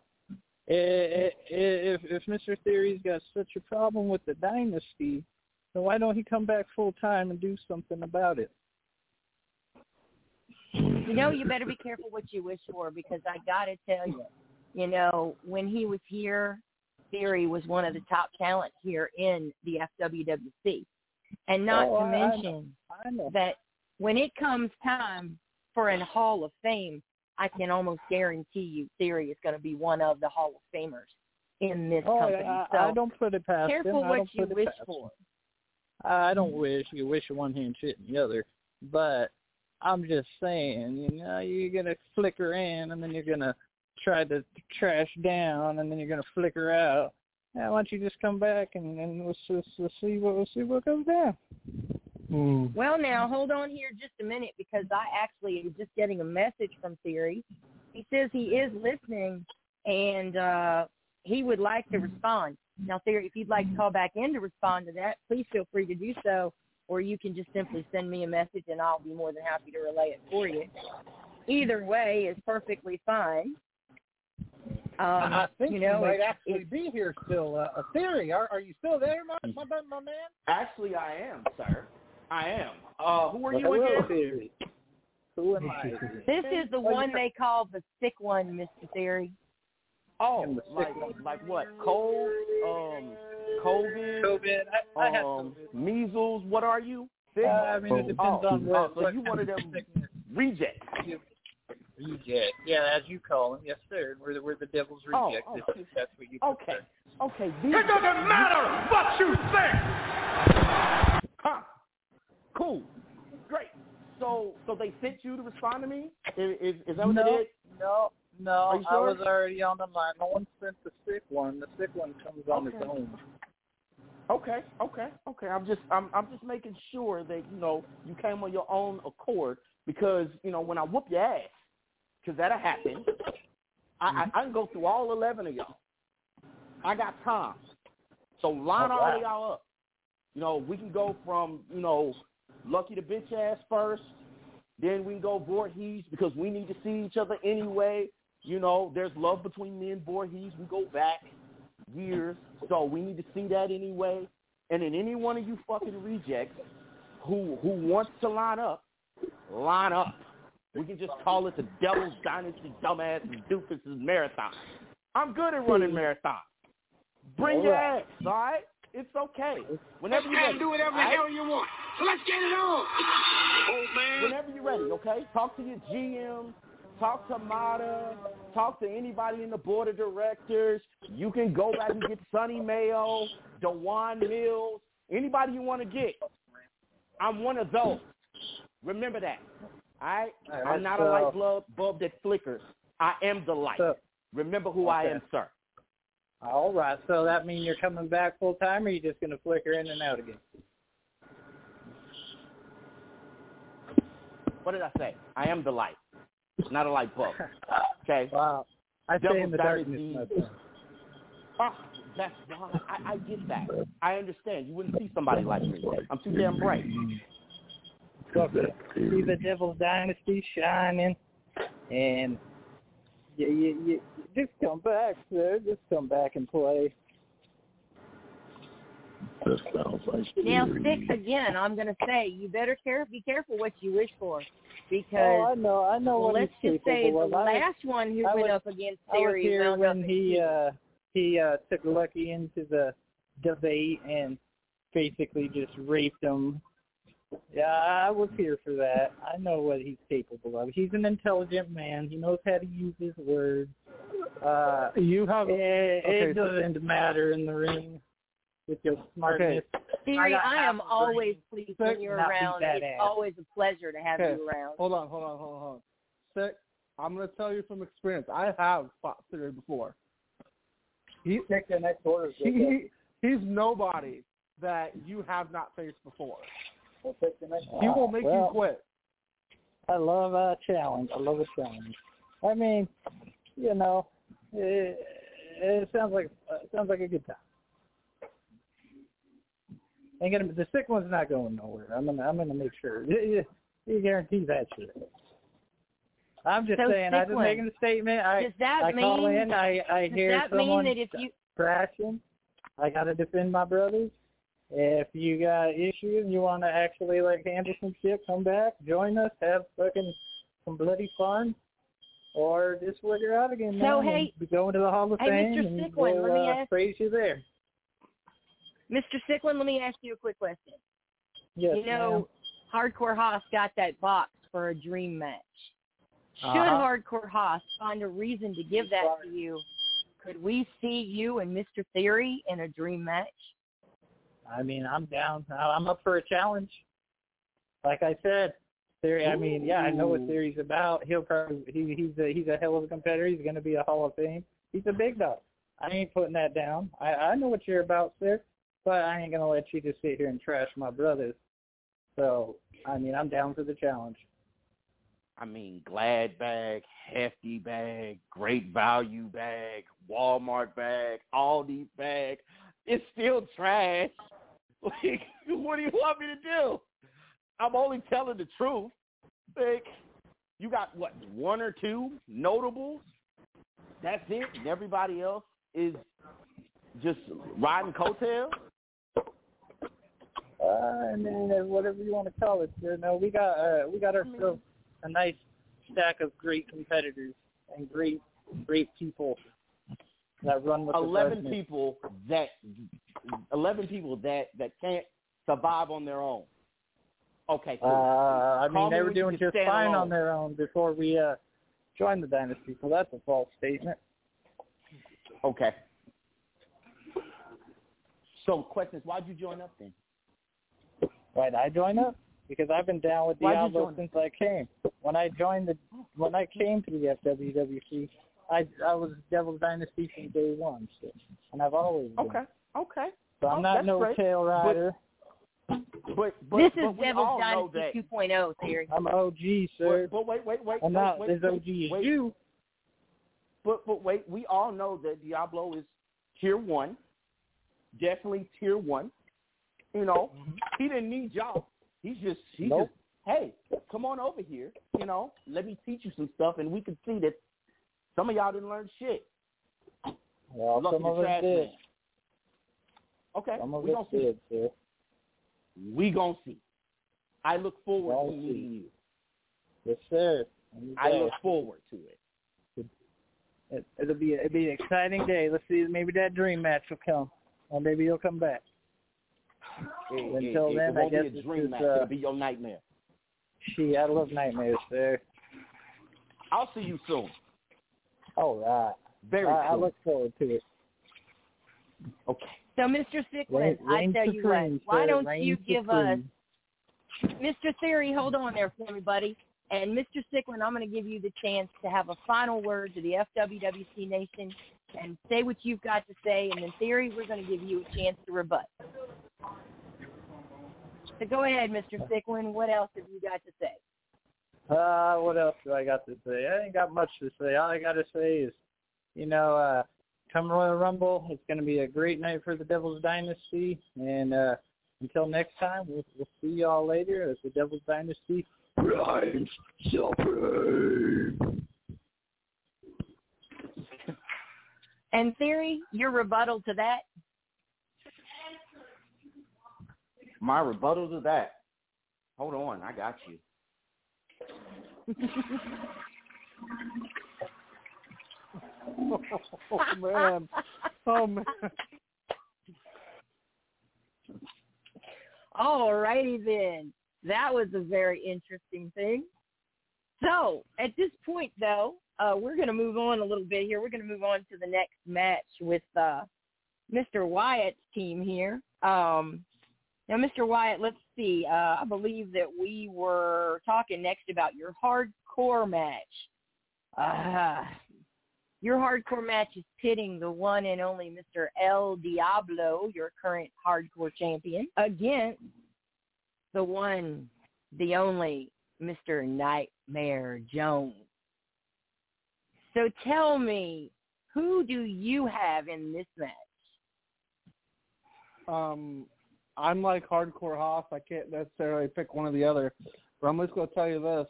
If if Mr. Theory's got such a problem with the dynasty, then why don't he come back full time and do something about it? you know, you better be careful what you wish for because I got to tell you, you know, when he was here, Theory was one of the top talent here in the FWWC. And not Oh, to I- I know. mention I know. that when it comes time for an Hall of Fame, I can almost guarantee you Theory is going to be one of the Hall of Famers in this Oh, company. I, so I don't put it past careful him. What you wish for. him. I don't wish. You wish one hand shit in the other. But I'm just saying, you know, you're gonna flicker in, and then you're gonna try to trash down, and then you're gonna flicker out. Now, why don't you just come back and, and we'll, s- we'll see what we'll see what goes down. Well, now hold on here just a minute because I actually am just getting a message from Theory. He says he is listening and uh, he would like to respond. Now, Theory, if you'd like to call back in to respond to that, please feel free to do so, or you can just simply send me a message and I'll be more than happy to relay it for you. Either way is perfectly fine. Um, I think you know, he might it's- actually be here still. Uh, a theory. Are, are you still there, my, my my man? Actually, I am, sir. I am. Uh, who are you Hello, again? Theory. Who am I? This is the one they call the sick one, Mr. Theory. Oh, the like like what? Cold, um, COVID, COVID. I, I have um, measles. What are you? Sick? Uh, I mean, it depends oh, on what. oh, so what you one of them sickness rejects? Reject. Yeah, as you call them. Yes, sir. We're the, we're the devil's reject. oh. if that's what you Okay, prefer. okay. These, it doesn't matter what you think. Huh? Cool. Great. So, so they sent you to respond to me? Is, is, is that what no, they did? no, Are no. you I was already on the line. No one sent the sick one. The sick one comes on its own. Okay, okay, okay. I'm just I'm I'm just making sure that you know you came on your own accord because you know when I whoop your ass, because that'll happen. I, I mm-hmm. I can go through all eleven of y'all. I got time, so line Oh, all of y'all up. You know we can go from you know Lucky the bitch ass first, then we can go Voorhees because we need to see each other anyway. You know there's love between me and Voorhees. We go back years, so we need to see that anyway. And then any one of you fucking rejects who who wants to line up, line up. We can just call it the Devil's Dynasty Dumbass and Doofus's Marathon. I'm good at running marathons. Bring your ass, all right? It's okay. Whenever you're ready. do whatever the all right? hell you want. So let's get it on. Old man. Whenever you're ready, okay? Talk to your GM, talk to Mata, talk to anybody in the board of directors. You can go back and get Sonny Mayo, Dewan Mills, anybody you want to get. I'm one of those. Remember that. All right? I'm not a light uh, bulb, bulb that flickers. I am the light. So, Remember who I am, sir. all right. So that means you're coming back full time, or you just gonna flicker in and out again? What did I say? I am the light, not a light bulb. [LAUGHS] Okay? Wow. I stay Devil's in the darkness. Oh, that's why I, I get that. I understand. You wouldn't see somebody like me. I'm too damn bright. See the Devil's Dynasty shining, and you, you, you just come back, sir. Just come back and play. That sounds like Now, theory. six again. I'm going to say you better care, be careful what you wish for, because Oh, I know, I know what let's he's just say the capable of. Was- last one who I went was- up against I was here when he uh he uh took Lucky into the debate and basically just raped him. Yeah, I was here for that. I know what he's capable of. He's an intelligent man. He knows how to use his words. Uh You have it, okay, it doesn't matter in the ring with your smartness. Theory, got I, half am the brain. always pleased when you're around. It's ass. always a pleasure to have Okay. you around. Hold on, hold on, hold on, hold on. Sick. I'm gonna tell you from experience. I have fought Theory before. He, Check the next order. he, he he's nobody that you have not faced before. We'll take the next He will make well, you quit. I love a challenge. I love a challenge. I mean, you know, it, it sounds like it sounds like a good time. Ain't gonna the sick one's not going nowhere. I'm gonna I'm gonna make sure. You, you, you guarantee that shit. I'm just So, saying. I'm just one. making a statement. I Does that I mean? call in. I I hear that someone mean that if you crashing. I gotta defend my brothers. If you got issues and you want to actually like handle some shit, come back, join us, have fucking some bloody fun, or just it out again. So, hey- and be going to the Hall of hey, Fame Mr. and Sicklin, we'll let me uh, ask- praise you there. Mr. Sicklin, let me ask you a quick question. Yes, you know, Hardcore Haas got that box for a dream match. Should Uh-huh. Hardcore Haas find a reason to give that to you, could we see you and Mr. Theory in a dream match? I mean, I'm down. I'm up for a challenge. Like I said, Theory. I mean, yeah, I know what Theory's about. He'll probably he, he's a he's a hell of a competitor. He's going to be a Hall of Fame. He's a big dog. I ain't putting that down. I I know what you're about, sir. But I ain't gonna let you just sit here and trash my brothers. So I mean, I'm down for the challenge. I mean, Glad bag, Hefty bag, Great Value bag, Walmart bag, Aldi bag. It's still trash. [LAUGHS] Like, what do you want me to do? I'm only telling the truth. Like, you got what, one or two notables? That's it, and everybody else is just riding coattails. Uh, and then uh, whatever you want to call it. You know, we got uh, we got ourselves a nice stack of great competitors and great great people that run with Eleven people that eleven people that that can't survive on their own. Okay, Uh. I mean, they were doing just fine alone. on their own before we uh joined the dynasty. So that's a false statement. Okay. So, questions? why'd you join up then? Why'd I join up? Because I've been down with Diablo since I came. When I joined the when I came to the FWWC, I I was Devil's Dynasty from day one, so, and I've always been. Okay, okay. So I'm Oh, not no great. tail rider. But, but this is we Devil's Dynasty 2.0 Theory. I'm OG, sir. But, but wait, wait, wait. I'm wait, not wait, as wait, OG as you. But but wait, we all know that Diablo is tier one, definitely tier one. You know, mm-hmm. he didn't need y'all. He's just he's Nope. just hey, come on over here. You know, let me teach you some stuff, and we can see that some of y'all didn't learn shit. Well, Lucky some of us did. man. Okay, Some of we gonna see. did. We gonna see. I look forward Gonna to see. meeting you. Yes, sir. I look forward to it. It, it'll be it'll be an exciting day. Let's see, maybe that dream match will come, or maybe he'll come back. It, Until it, then, it I guess be a dream match. uh, It'll be your nightmare. Gee, I love nightmares, sir. I'll see you soon. Oh, All right. Very I, I look forward to it. Okay. So, Mr. Sicklin, Reign- I tell you what, why don't Reign you give us. Mr. Theory, hold on there for me, buddy. And Mr. Sicklin, I'm going to give you the chance to have a final word to the FWWC Nation and say what you've got to say. And in theory, we're going to give you a chance to rebut. So go ahead, Mr. Sicklin. What else have you got to say? Uh, what else do I got to say? I ain't got much to say. All I got to say is, you know, uh, come Royal Rumble. It's going to be a great night for the Devil's Dynasty. And uh, until next time, we'll, we'll see y'all later as the Devil's Dynasty. Rise supreme. And theory, your rebuttal to that? My rebuttal to that. Hold on, I got you. Oh man. Oh man. All righty then. That was a very interesting thing. So at this point, though, uh, we're going to move on a little bit here. We're going to move on to the next match with uh, Mr. Wyatt's team here. Um, now, Mr. Wyatt, let's see. Uh, I believe that we were talking next about your hardcore match. Uh, your hardcore match is pitting the one and only Mr. El Diablo, your current hardcore champion, against the one, the only Mr. Nightmare Jones. So tell me, who do you have in this match? Um, I'm like hardcore Haas. I can't necessarily pick one or the other, but I'm just going to tell you this: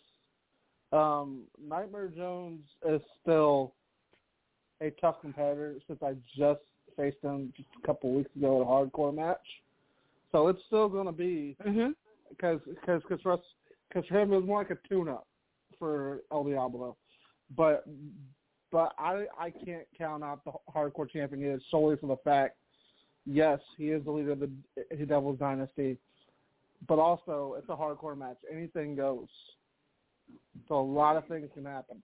um, Nightmare Jones is still a tough competitor since I just faced him just a couple weeks ago at a hardcore match. So it's still going to be because because because for us because for him it was more like a tune-up for El Diablo, but but I I can't count out the hardcore champion. Is solely for the fact yes he is the leader of the Devil's Dynasty, but also it's a hardcore match anything goes. So a lot of things can happen.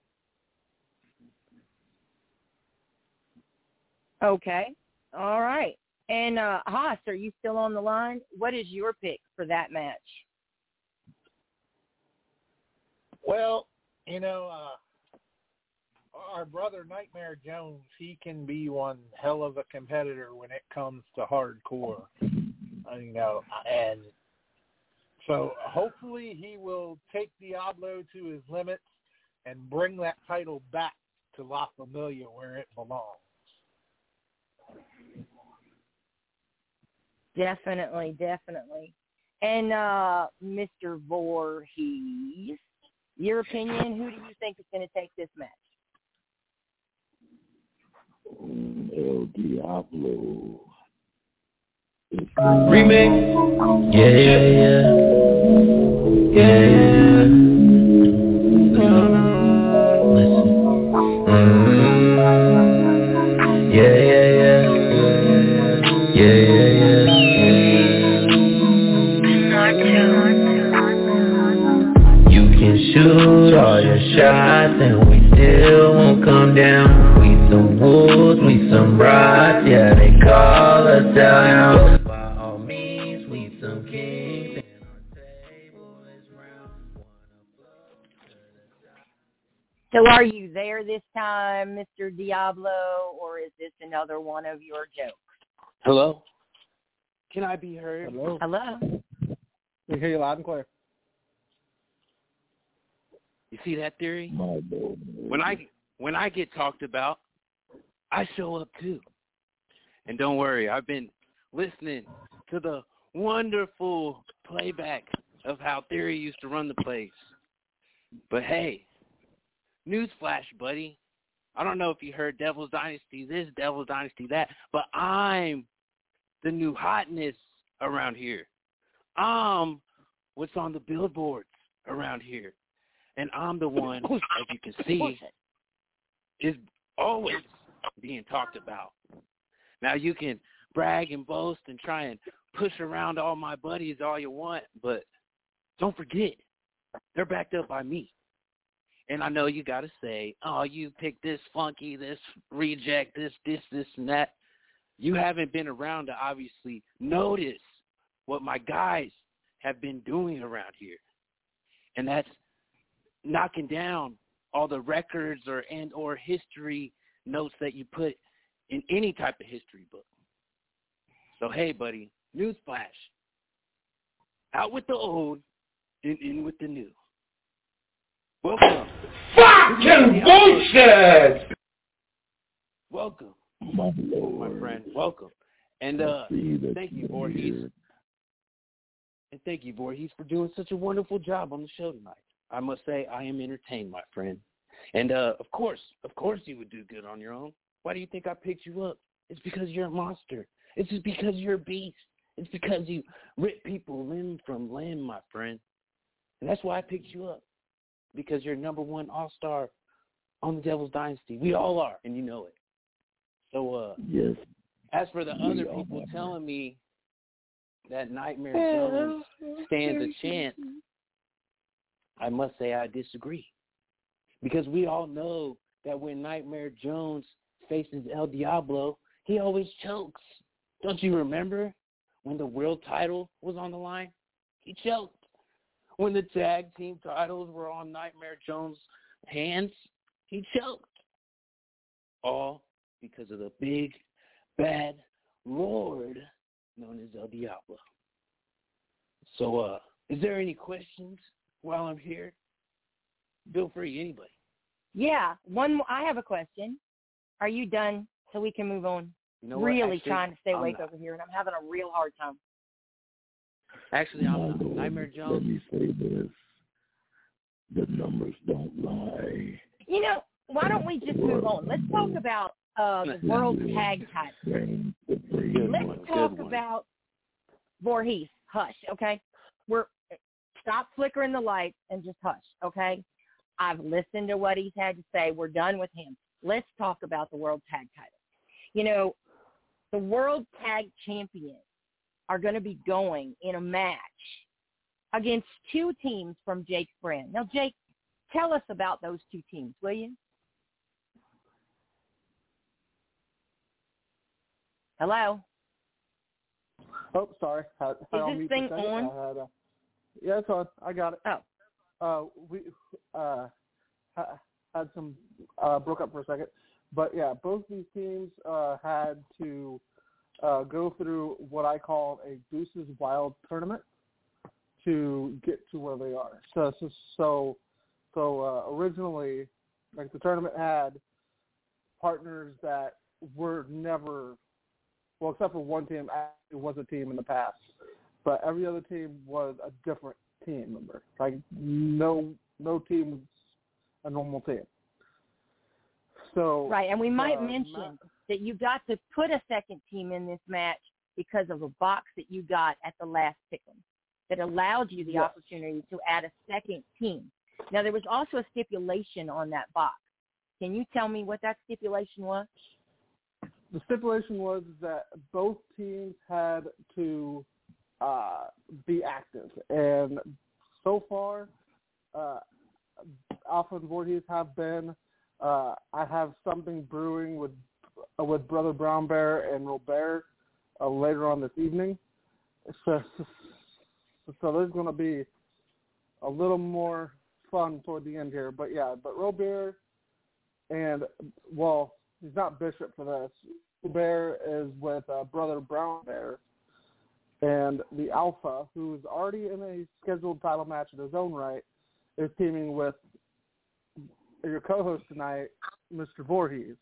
Okay. All right. And uh Haas, are you still on the line? What is your pick for that match? Well, you know, uh, our brother Nightmare Jones, he can be one hell of a competitor when it comes to hardcore. You know, and so hopefully he will take Diablo to his limits and bring that title back to La Familia where it belongs. Definitely, definitely. And uh Mr. Voorhees, your opinion, who do you think is going to take this match? El Diablo. Remix. Yeah, yeah. Yeah, yeah. So are you there this time, Mr. Diablo, or is this another one of your jokes? Hello? Can I be heard? Hello. Hello? We hear you loud and clear. You see that theory? My. When I when I get talked about, I show up too. And don't worry, I've been listening to the wonderful playback of how Theory used to run the place. But hey, newsflash, buddy. I don't know if you heard Devil's Dynasty this, Devil's Dynasty that, but I'm the new hotness around here. I'm what's on the billboards around here. And I'm the one, as you can see, is always being talked about. Now you can brag and boast and try and push around all my buddies all you want, but don't forget, they're backed up by me. And I know you got to say, oh, you picked this funky, this reject, this, this, this, and that. You haven't been around to obviously notice what my guys have been doing around here. And that's knocking down all the records or and or history notes that you put in any type of history book. So hey, buddy, newsflash: out with the old, and in with the new. Welcome. Fucking bullshit! Welcome, My lord. my friend. Welcome. And uh, I see that thank you, you're Voorhees. And thank you, Voorhees, for doing such a wonderful job on the show tonight. I must say, I am entertained, my friend. And uh, of course, of course, you would do good on your own. Why do you think I picked you up? It's because you're a monster. It's just because you're a beast. It's because you rip people limb from limb, my friend. And that's why I picked you up. Because you're number one all star on the Devil's Dynasty. We all are, and you know it. So uh Yes. as for the We other people are. telling me that Nightmare Jones stands a chance, I must say I disagree. Because we all know that when Nightmare Jones faces El Diablo, he always chokes. Don't you remember when the world title was on the line? He choked. When the tag team titles were on Nightmare Jones' hands, he choked. All because of the big, bad Lord known as El Diablo. So, uh, is there any questions while I'm here? Feel free, anybody. Yeah, one. More, I have a question. Are you done so we can move on? You know really trying to stay awake over here, and I'm having a real hard time. Actually, I'm not. Marlo, Nightmare Let me say this. The numbers don't lie. You know, why don't we just move on? Let's talk about uh, [LAUGHS] the world tag title. Reigns the free Good Let's talk about Voorhees. Hush, okay? We're stop flickering the lights and just hush, okay? I've listened to what he's had to say. We're done with him. Let's talk about the world tag title. You know, the world tag champions are going to be going in a match against two teams from Jake's brand. Now, Jake, tell us about those two teams, will you? Hello? Oh, sorry. Had, had Is this mute for a thing on? I had, uh, yeah, it's on. I got it. Oh. Uh, we uh, had some uh, broke up for a second, but yeah, both these teams uh, had to uh, go through what I call a Deuces Wild tournament to get to where they are. So so so, so uh, originally, like the tournament had partners that were never well, except for one team, it was a team in the past, but every other team was a different team member. Like no no team was a normal team. So Right, and we might uh, mention that you got to put a second team in this match because of a box that you got at the last pick'em that allowed you the Yes. opportunity to add a second team. Now there was also a stipulation on that box. Can you tell me what that stipulation was? the stipulation was that both teams had to uh, be active, and so far, uh, Alpha and Voorhees have been. Uh, I have something brewing with with Brother Brown Bear and Robert uh, later on this evening. So, so there's going to be a little more fun toward the end here. But yeah, but Robert and well, he's not Bishop for this. Bear is with uh, Brother Brown Bear, and the Alpha, who is already in a scheduled title match in his own right, is teaming with your co-host tonight, Mr. Voorhees.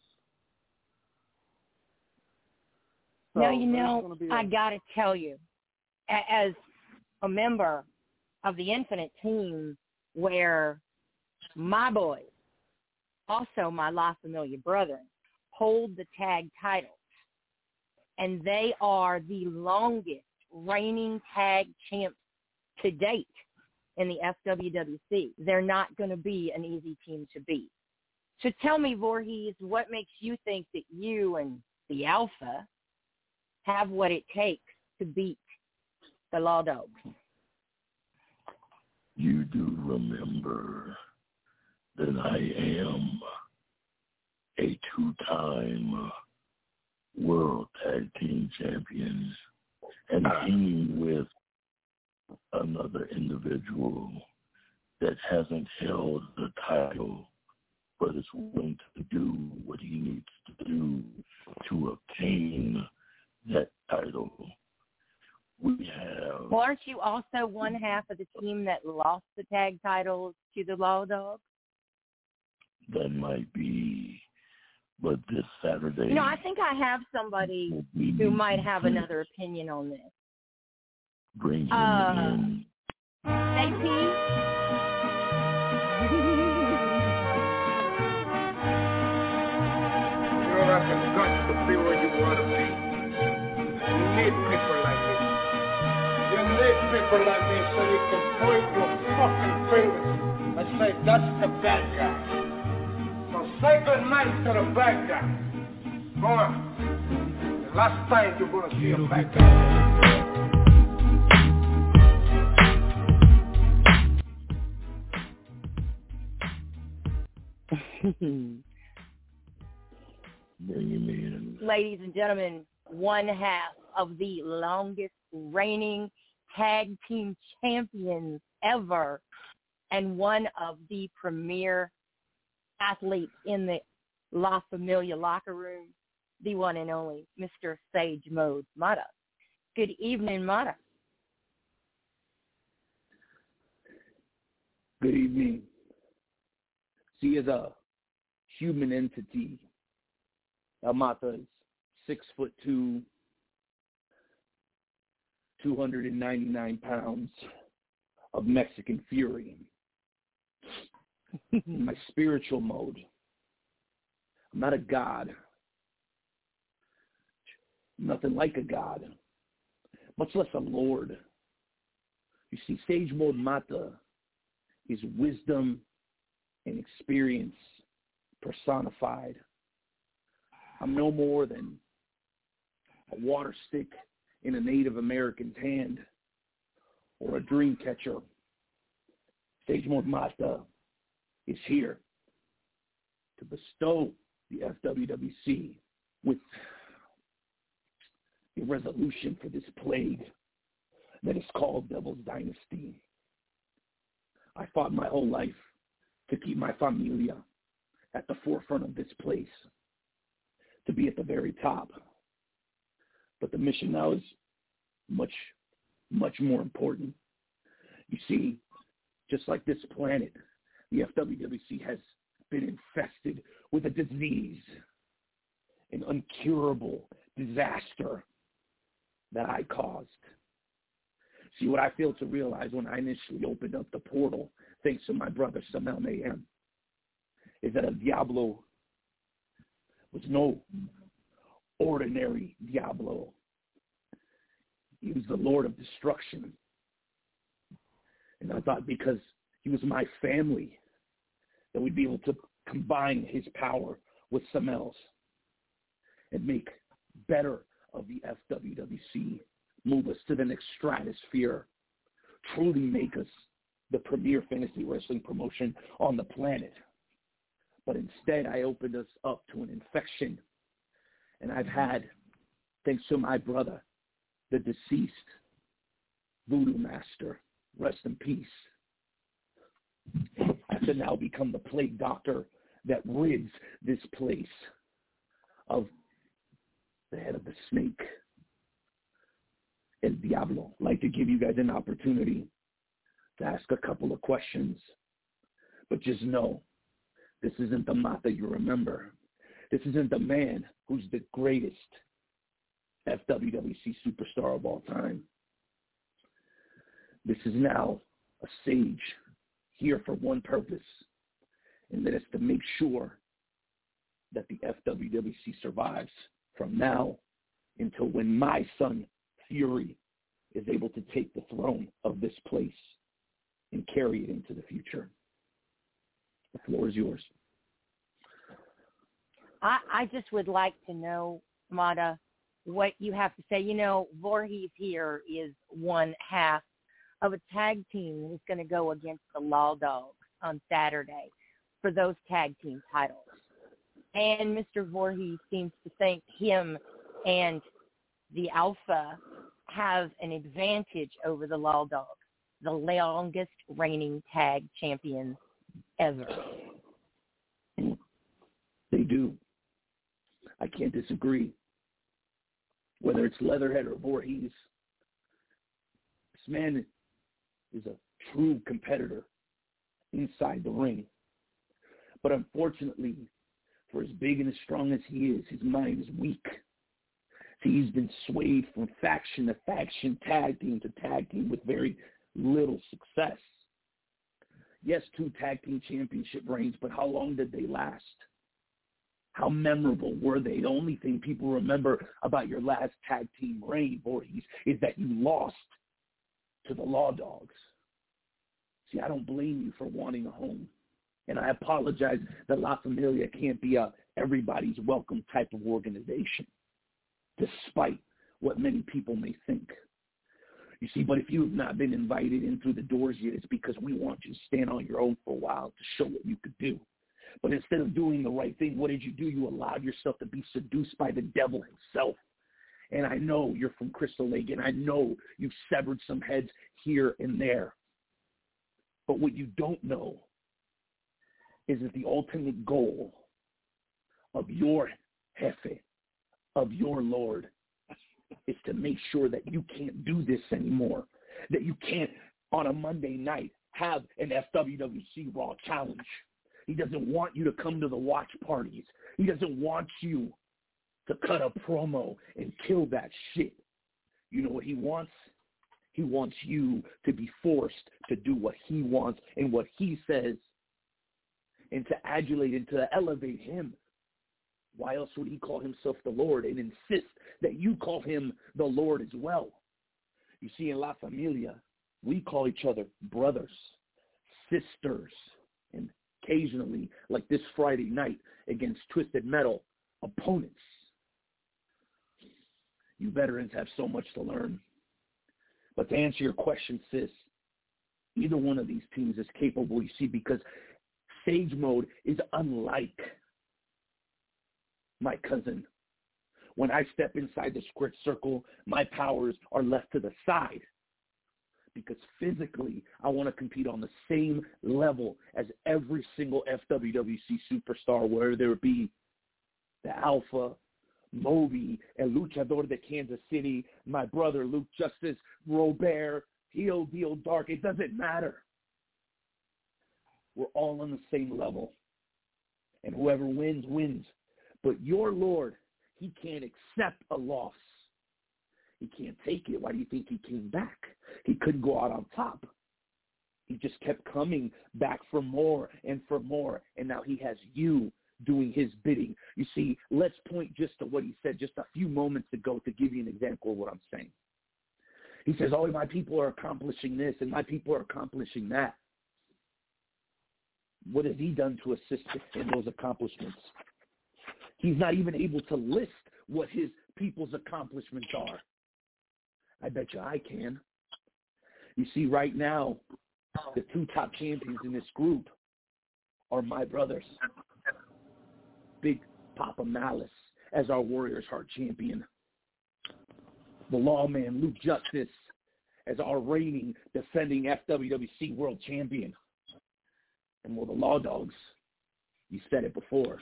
So now you know a- I got to tell you, as a member of the Infinite Team, where my boys, also my La Familia brethren, hold the tag titles, and they are the longest reigning tag champs to date in the FWWC. They're not going to be an easy team to beat. So tell me, Voorhees, what makes you think that you and the Alpha have what it takes to beat the Law Dogs? You do remember that I am a two-time world tag team champion and teaming with another individual that hasn't held the title but is willing to do what he needs to do to obtain that title. We have Well, aren't you also one half of the team that lost the tag titles to the Law Dogs? that might be, but this Saturday. You know, I think I have somebody who might have another opinion on this. Bring him Uh, in. You people like me so you can point your fucking fingers and say, that's the bad guy. So say good night to the bad guy. Go on. The last time you're gonna see a bad guy. [LAUGHS] Bring him in. Ladies and gentlemen, one half of the longest reigning tag team champions ever and one of the premier athletes in the La Familia locker room, the one and only Mr. Sage Mode Mata. Good evening, Mata. Good evening. She is a human entity. Amata is six foot two, 299 pounds of Mexican fury. [LAUGHS] In my spiritual mode. I'm not a god. Nothing like a god. Much less a lord. You see, sage mode mata is wisdom and experience personified. I'm no more than a water stick in a Native American's hand or a dream catcher. Mata is here to bestow the FWWC with a resolution for this plague that is called Devil's Dynasty. I fought my whole life to keep my familia at the forefront of this place, to be at the very top. But the mission now is much, much more important. You see, just like this planet, the FWWC has been infested with a disease, an incurable disaster that I caused. See, what I failed to realize when I initially opened up the portal, thanks to my brother Samel Mayhem, is that a Diablo was no ordinary Diablo. He was the Lord of Destruction. And I thought because he was my family, that we'd be able to combine his power with Samel's and make better of the FWWC, move us to the next stratosphere, truly make us the premier fantasy wrestling promotion on the planet. But instead, I opened us up to an infection. And I've had, thanks to my brother, the deceased voodoo master, rest in peace, I to now become the plague doctor that rids this place of the head of the snake. El Diablo. I'd like to give you guys an opportunity to ask a couple of questions. But just know, this isn't the Mata you remember. This isn't the man who's the greatest FWWC superstar of all time. This is now a sage here for one purpose, and that is to make sure that the FWWC survives from now until when my son, Fury, is able to take the throne of this place and carry it into the future. The floor is yours. I, I just would like to know, Mata, what you have to say. You know, Voorhees here is one half of a tag team that is going to go against the Law Dogs on Saturday for those tag team titles. And Mr. Voorhees seems to think him and the Alpha have an advantage over the Law Dogs, the longest reigning tag champions ever. They do. I can't disagree. Whether it's Leatherhead or Voorhees, this man is a true competitor inside the ring. But unfortunately, for as big and as strong as he is, his mind is weak. He's been swayed from faction to faction, tag team to tag team with very little success. Yes, two tag team championship reigns, but how long did they last? How memorable were they? The only thing people remember about your last tag team reign, Voorhees, is that you lost to the Law Dogs. See, I don't blame you for wanting a home. And I apologize that La Familia can't be a everybody's welcome type of organization, despite what many people may think. You see, but if you have not been invited in through the doors yet, it's because we want you to stand on your own for a while to show what you could do. But instead of doing the right thing, what did you do? You allowed yourself to be seduced by the devil himself. And I know you're from Crystal Lake, and I know you've severed some heads here and there. But what you don't know is that the ultimate goal of your Jefe, of your Lord, is to make sure that you can't do this anymore. That you can't, on a Monday night, have an FWWC Raw challenge. He doesn't want you to come to the watch parties. He doesn't want you to cut a promo and kill that shit. You know what he wants? He wants you to be forced to do what he wants and what he says and to adulate and to elevate him. Why else would he call himself the Lord and insist that you call him the Lord as well? You see, in La Familia, we call each other brothers, sisters, occasionally, like this Friday night against Twisted Metal, opponents. You veterans have so much to learn. But to answer your question, sis, either one of these teams is capable, you see, because Sage Mode is unlike my cousin. When I step inside the squared circle, my powers are left to the side because physically I want to compete on the same level as every single FWWC superstar, whether it be the Alpha, Moby, El Luchador de Kansas City, my brother Luke Justice, Robert, Heel Deal Dark. It doesn't matter. We're all on the same level. And whoever wins, wins. But your Lord, he can't accept a loss. He can't take it. Why do you think he came back? He couldn't go out on top. He just kept coming back for more and for more. And now he has you doing his bidding. You see, let's point just to what he said just a few moments ago to give you an example of what I'm saying. He says, oh, my people are accomplishing this and my people are accomplishing that. What has he done to assist in those accomplishments? He's not even able to list what his people's accomplishments are. I bet you I can. You see, right now, the two top champions in this group are my brothers. Big Papa Malice as our Warriors Heart champion. The lawman Luke Justice as our reigning, defending FWWC World Champion. And well, the Law Dogs, you said it before,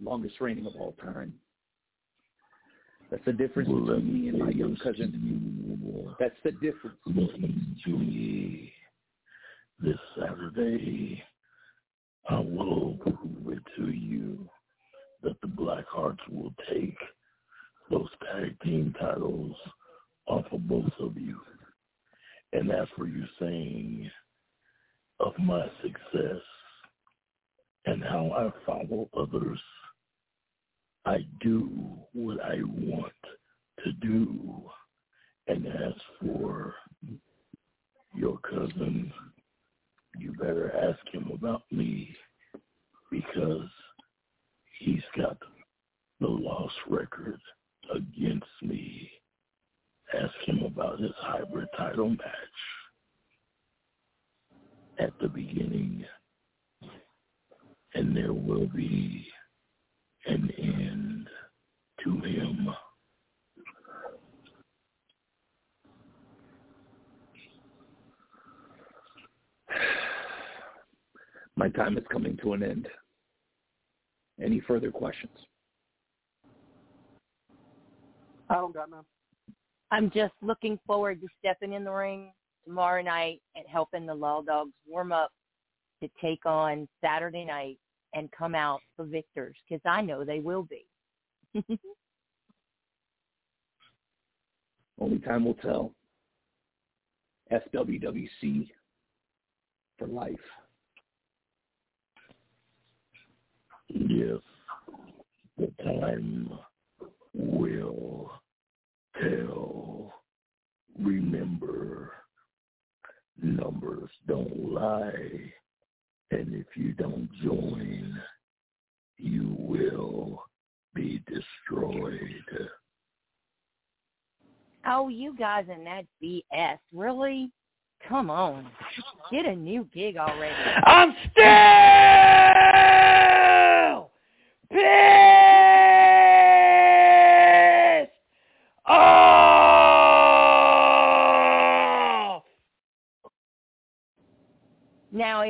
longest reigning of all time. That's the difference between me and my young cousin. That's the difference. Listen to me. This Saturday, I will prove it to you that the Blackhearts will take those tag team titles off of both of you. And as for you saying of my success and how I follow others, I do what I want to do. And as for your cousin, you better ask him about me because he's got the loss record against me. Ask him about his hybrid title match at the beginning. And there will be an end to him. My time is coming to an end. Any further questions? I don't got none. I'm just looking forward to stepping in the ring tomorrow night and helping the Law Dogs warm up to take on Saturday night and come out the victors because I know they will be. [LAUGHS] Only time will tell. FWWC for life. Yes, the time will tell. remember, numbers don't lie. And if you don't join, you will be destroyed. Oh, you guys and that BS. Really? Come on. Get a new gig already. I'm still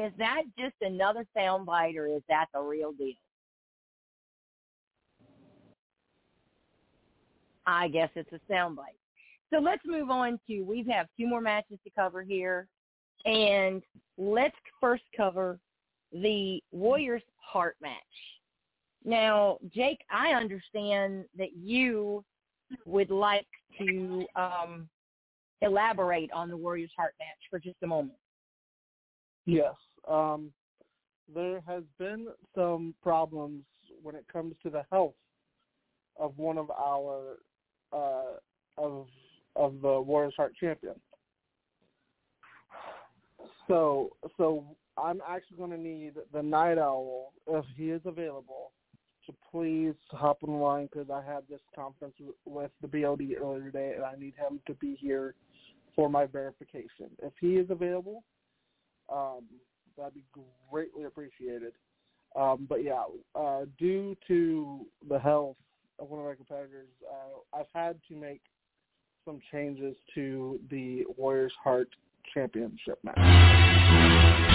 Is that just another soundbite or is that the real deal? I guess it's a soundbite. So let's move on to we have two more matches to cover here, and let's first cover the Warriors Heart match. Now, Jake, I understand that you would like to um, elaborate on the Warriors Heart match for just a moment. Yes. Um, there has been some problems when it comes to the health of one of our uh, of of the Warriors Heart champion. So so I'm actually going to need the Night Owl if he is available to please hop on the line because I had this conference with the BOD earlier today and I need him to be here for my verification. If he is available, um, that'd be greatly appreciated. Um, but yeah, uh, due to the health of one of my competitors, uh, I've had to make some changes to the Warriors Heart Championship match.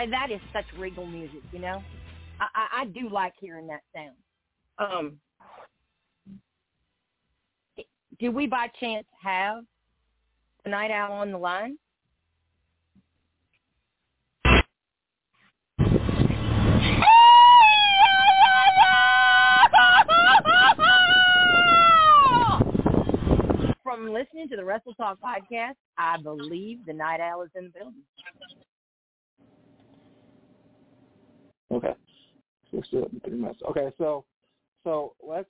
Why that is such regal music, you know. I, I, I do like hearing that sound. Um, do we by chance have the night owl on the line? From listening to the Wrestle Talk podcast, I believe the night owl is in the building. Okay. Let's do in three minutes. Okay, so so let's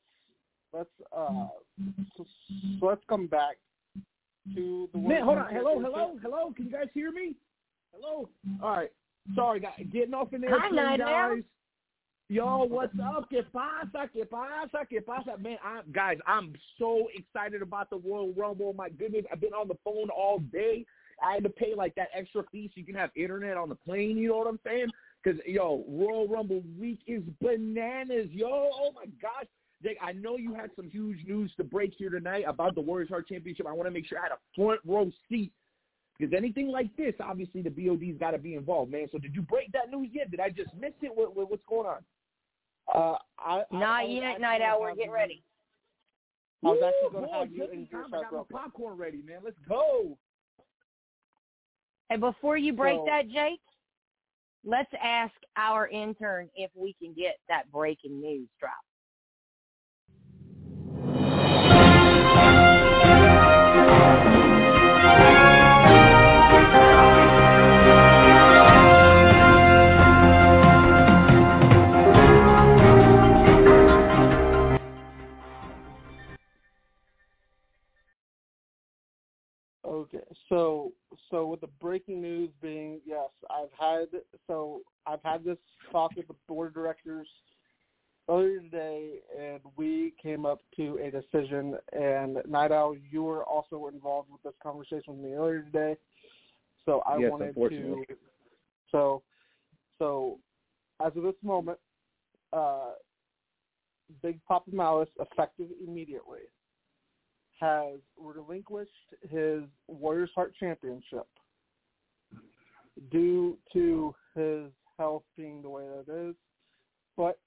let's uh so, so let's come back to the Man, hold on. Hello, hello, hello. Can you guys hear me? Hello. All right. Sorry, guys. Getting off in there, Hi, too, Night guys. Yo, what's up? ¿Qué pasa? ¿Qué pasa? ¿Qué pasa? Man, I'm, guys, I'm so excited about the Royal Rumble. My goodness, I've been on the phone all day. I had to pay like that extra fee so you can have internet on the plane. You know what I'm saying? Because yo, Royal Rumble week is bananas, yo. Oh my gosh. Jake, I know you had some huge news to break here tonight about the Warriors Heart Championship. I want to make sure I had a front row seat because anything like this, obviously the BOD's got to be involved, man. So did you break that news yet? Did I just miss it? What, what, what's going on? Uh, I, I, Not I yet, actually Night gonna Owl. We're getting ready. I was actually going to have you just in time. I got real my popcorn ready, man. Let's go. And before you break So- that, Jake, let's ask our intern if we can get that breaking news drop. Okay, so so with the breaking news being yes, I've had so I've had this talk with the board of directors earlier today, and we came up to a decision. And Night Owl, you were also involved with this conversation with me earlier today, so I Yes, wanted to. So, so as of this moment, uh, Big Papa Malice, effective immediately, has relinquished his Warriors Heart Championship due to his health being the way that it is. But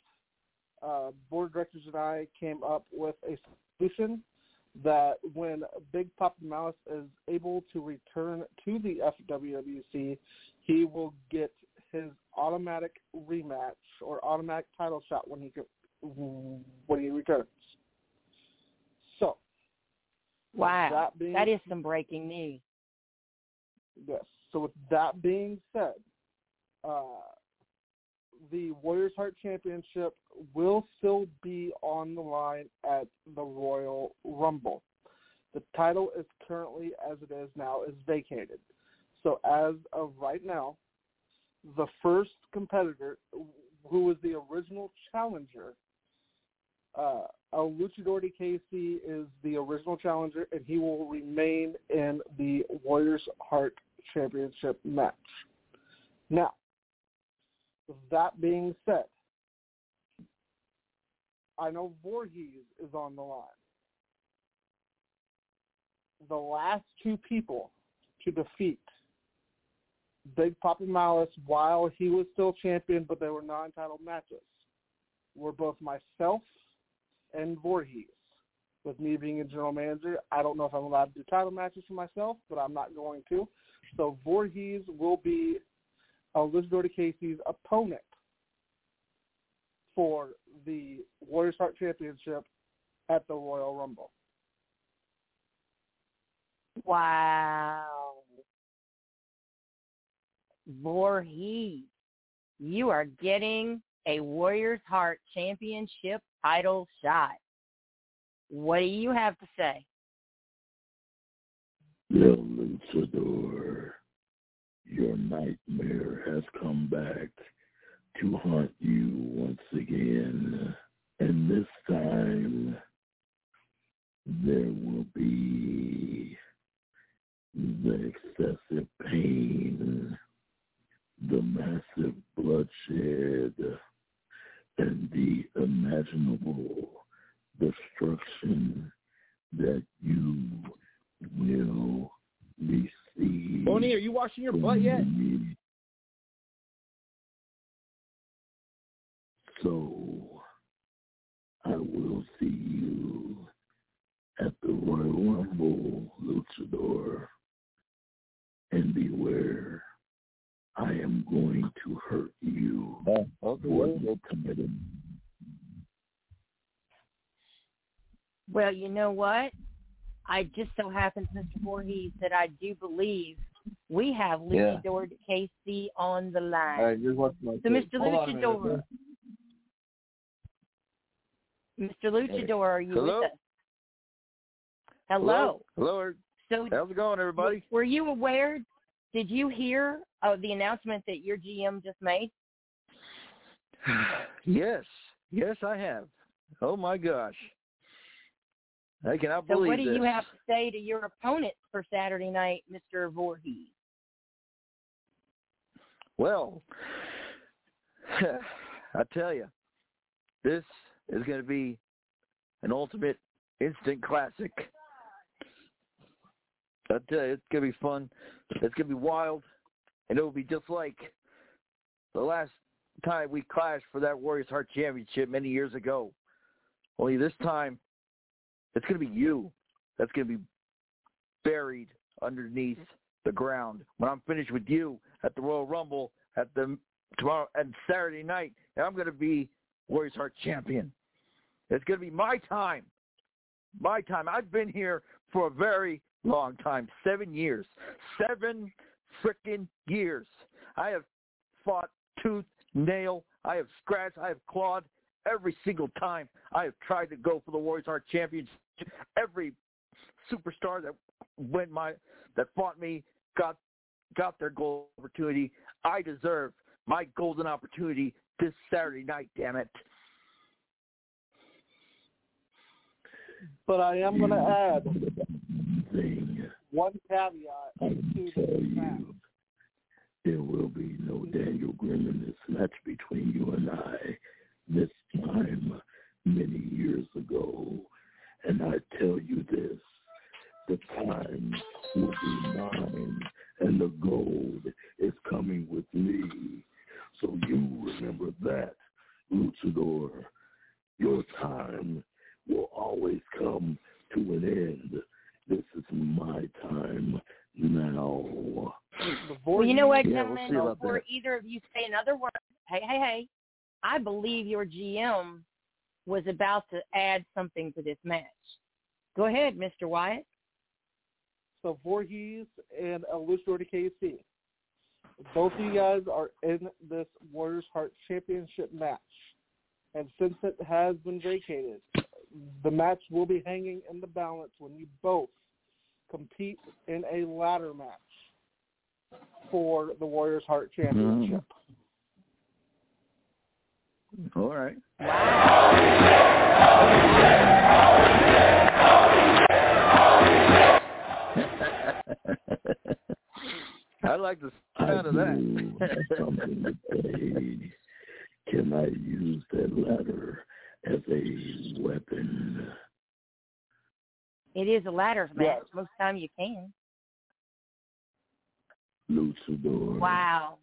uh, board of directors and I came up with a solution that when Big Papa Malice is able to return to the FWWC, he will get his automatic rematch or automatic title shot when he when he returns. Wow, that, that is some breaking news. Yes. So with that being said, uh, the Warriors Heart Championship will still be on the line at the Royal Rumble. The title is currently, as it is now, is vacated. So as of right now, the first competitor, who was the original challenger, uh, El Luchador de KC is the original challenger, and he will remain in the Warriors Heart Championship match. Now, that being said, I know Voorhees is on the line. The last two people to defeat Big Papa Malice while he was still champion, but they were non-title matches, were both myself and Voorhees. With me being a general manager, I don't know if I'm allowed to do title matches for myself, but I'm not going to. So Voorhees will be Elizabeth Casey's opponent for the Warriors Heart Championship at the Royal Rumble. Wow. Voorhees, you are getting a Warriors Heart Championship title shot. What do you have to say? El Luchador, your nightmare has come back to haunt you once again. And this time, there will be the excessive pain, the massive bloodshed, and the imaginable destruction that you will receive. Boney, are you washing your butt yet? So I will see you at the Royal Rumble, Luchador. And beware, I am going to hurt you for you committed. Well, you know what? I just so happens, Mr. Voorhees, that I do believe we have Yeah. Luchador KC on the line. All right, just watch my So, Mr. Hold minute, Luchador, Mr. Luchador, are you Hello? with us? Hello. Hello. So, How's it going, everybody? were you aware? Did you hear of the announcement that your GM just made? [SIGHS] Yes. Yes, I have. Oh my gosh. I cannot So, believe what do this. you have to say to your opponent for Saturday night, Mr. Voorhees? Well, [SIGHS] I tell you, this is going to be an ultimate instant classic. I tell you, it's going to be fun. It's going to be wild, and it will be just like the last time we clashed for that Warriors Heart Championship many years ago. Only this time, it's going to be you that's going to be buried underneath the ground when I'm finished with you at the Royal Rumble at the tomorrow and Saturday night. And I'm going to be Warriors Heart champion. It's going to be my time. My time. I've been here for a very long time. Seven years. Seven freaking years. I have fought tooth, nail. I have scratched. I have clawed every single time I have tried to go for the Warriors Heart Championship. Every superstar that went my that fought me got got their gold opportunity. I deserve my golden opportunity this Saturday night. Damn it! But I am going to add. One caveat to this match. There will be no Daniel Grimm in this match between you and I this time many years ago. And I tell you this, the time will be mine and the gold is coming with me. So you remember that, Luchador. Your time will always come to an This is my time now. Well, you know what, Yeah, we'll gentlemen? Before either of you say another word, hey, hey, hey, I believe your GM was about to add something to this match. Go ahead, Mr. Wyatt. So Voorhees and El Luchador de KC. Both of you guys are in this Warriors Heart Championship match. And since it has been vacated, the match will be hanging in the balance when you both compete in a ladder match for the Warriors Heart Championship. Mm. All right. [LAUGHS] I like the sound of that. have something to say. Can I use that ladder as a weapon? It is a ladder match. Most time you can. Luchador. Wow.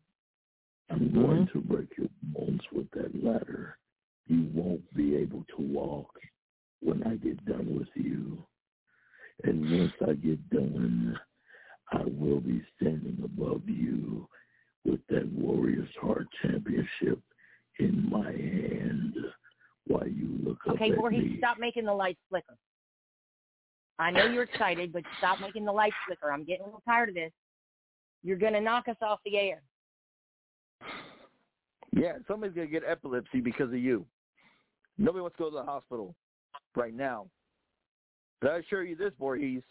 I'm going mm-hmm. to break your bones with that ladder. You won't be able to walk when I get done with you. And once I get done, I will be standing above you with that Warriors Heart Championship in my hand while you look Okay, Voorhees, stop making the lights flicker. I know you're excited, but stop making the lights flicker. I'm getting a little tired of this. You're going to knock us off the air. Yeah, somebody's gonna get epilepsy because of you. Nobody wants to go to the hospital right now. But I assure you this, Voorhees.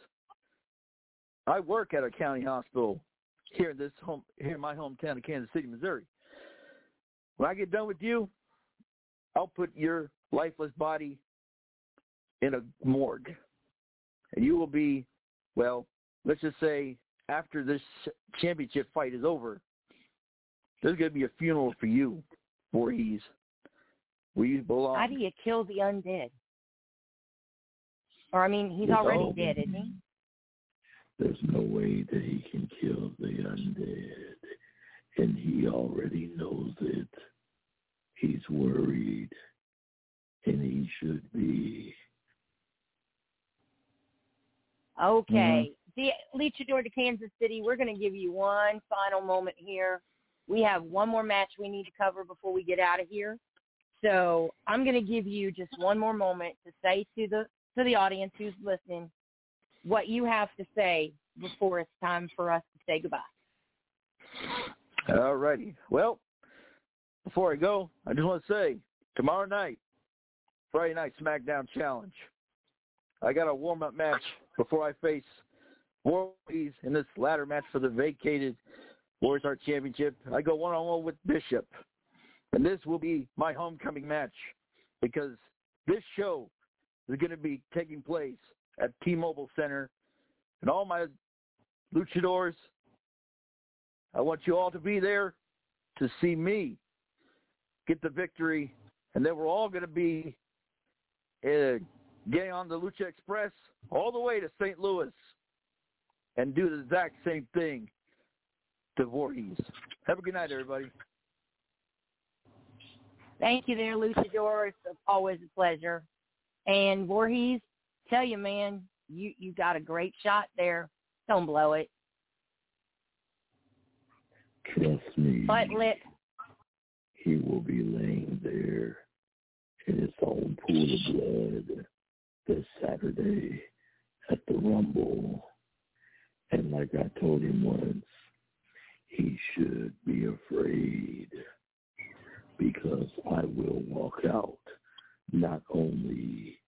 I work at a county hospital here in this home here in my hometown of Kansas City, Missouri. When I get done with you, I'll put your lifeless body in a morgue. And you will be, well, let's just say after this championship fight is over, there's going to be a funeral for you, Voorhees, where you belong. How do you kill the undead? Or, I mean, he's already dead, isn't he? There's no way that he can kill the undead, and he already knows it. He's worried, and he should be. Okay. Mm-hmm. The Luchador to Kansas City, we're going to give you one final moment here. We have one more match we need to cover before we get out of here. So I'm going to give you just one more moment to say to the to the audience who's listening what you have to say before it's time for us to say goodbye. All righty. Well, before I go, I just want to say tomorrow night, Friday night SmackDown Challenge. I got a warm up match before I face Voorhees in this ladder match for the vacated Warriors Heart Championship. I go one on one with Bishop. And this will be my homecoming match because this show is going to be taking place at T-Mobile Center. And all my luchadors, I want you all to be there to see me get the victory. And then we're all going to be uh, getting on the Lucha Express all the way to St. Louis and do the exact same thing to Voorhees. Have a good night, everybody. Thank you there, Luchador. It's always a pleasure. And Voorhees, tell you, man, you you got a great shot there. Don't blow it. Trust me. Butt lip. He will be laying there in his own pool of blood this Saturday at the Rumble. And like I told him once, he should be afraid because I will walk out not only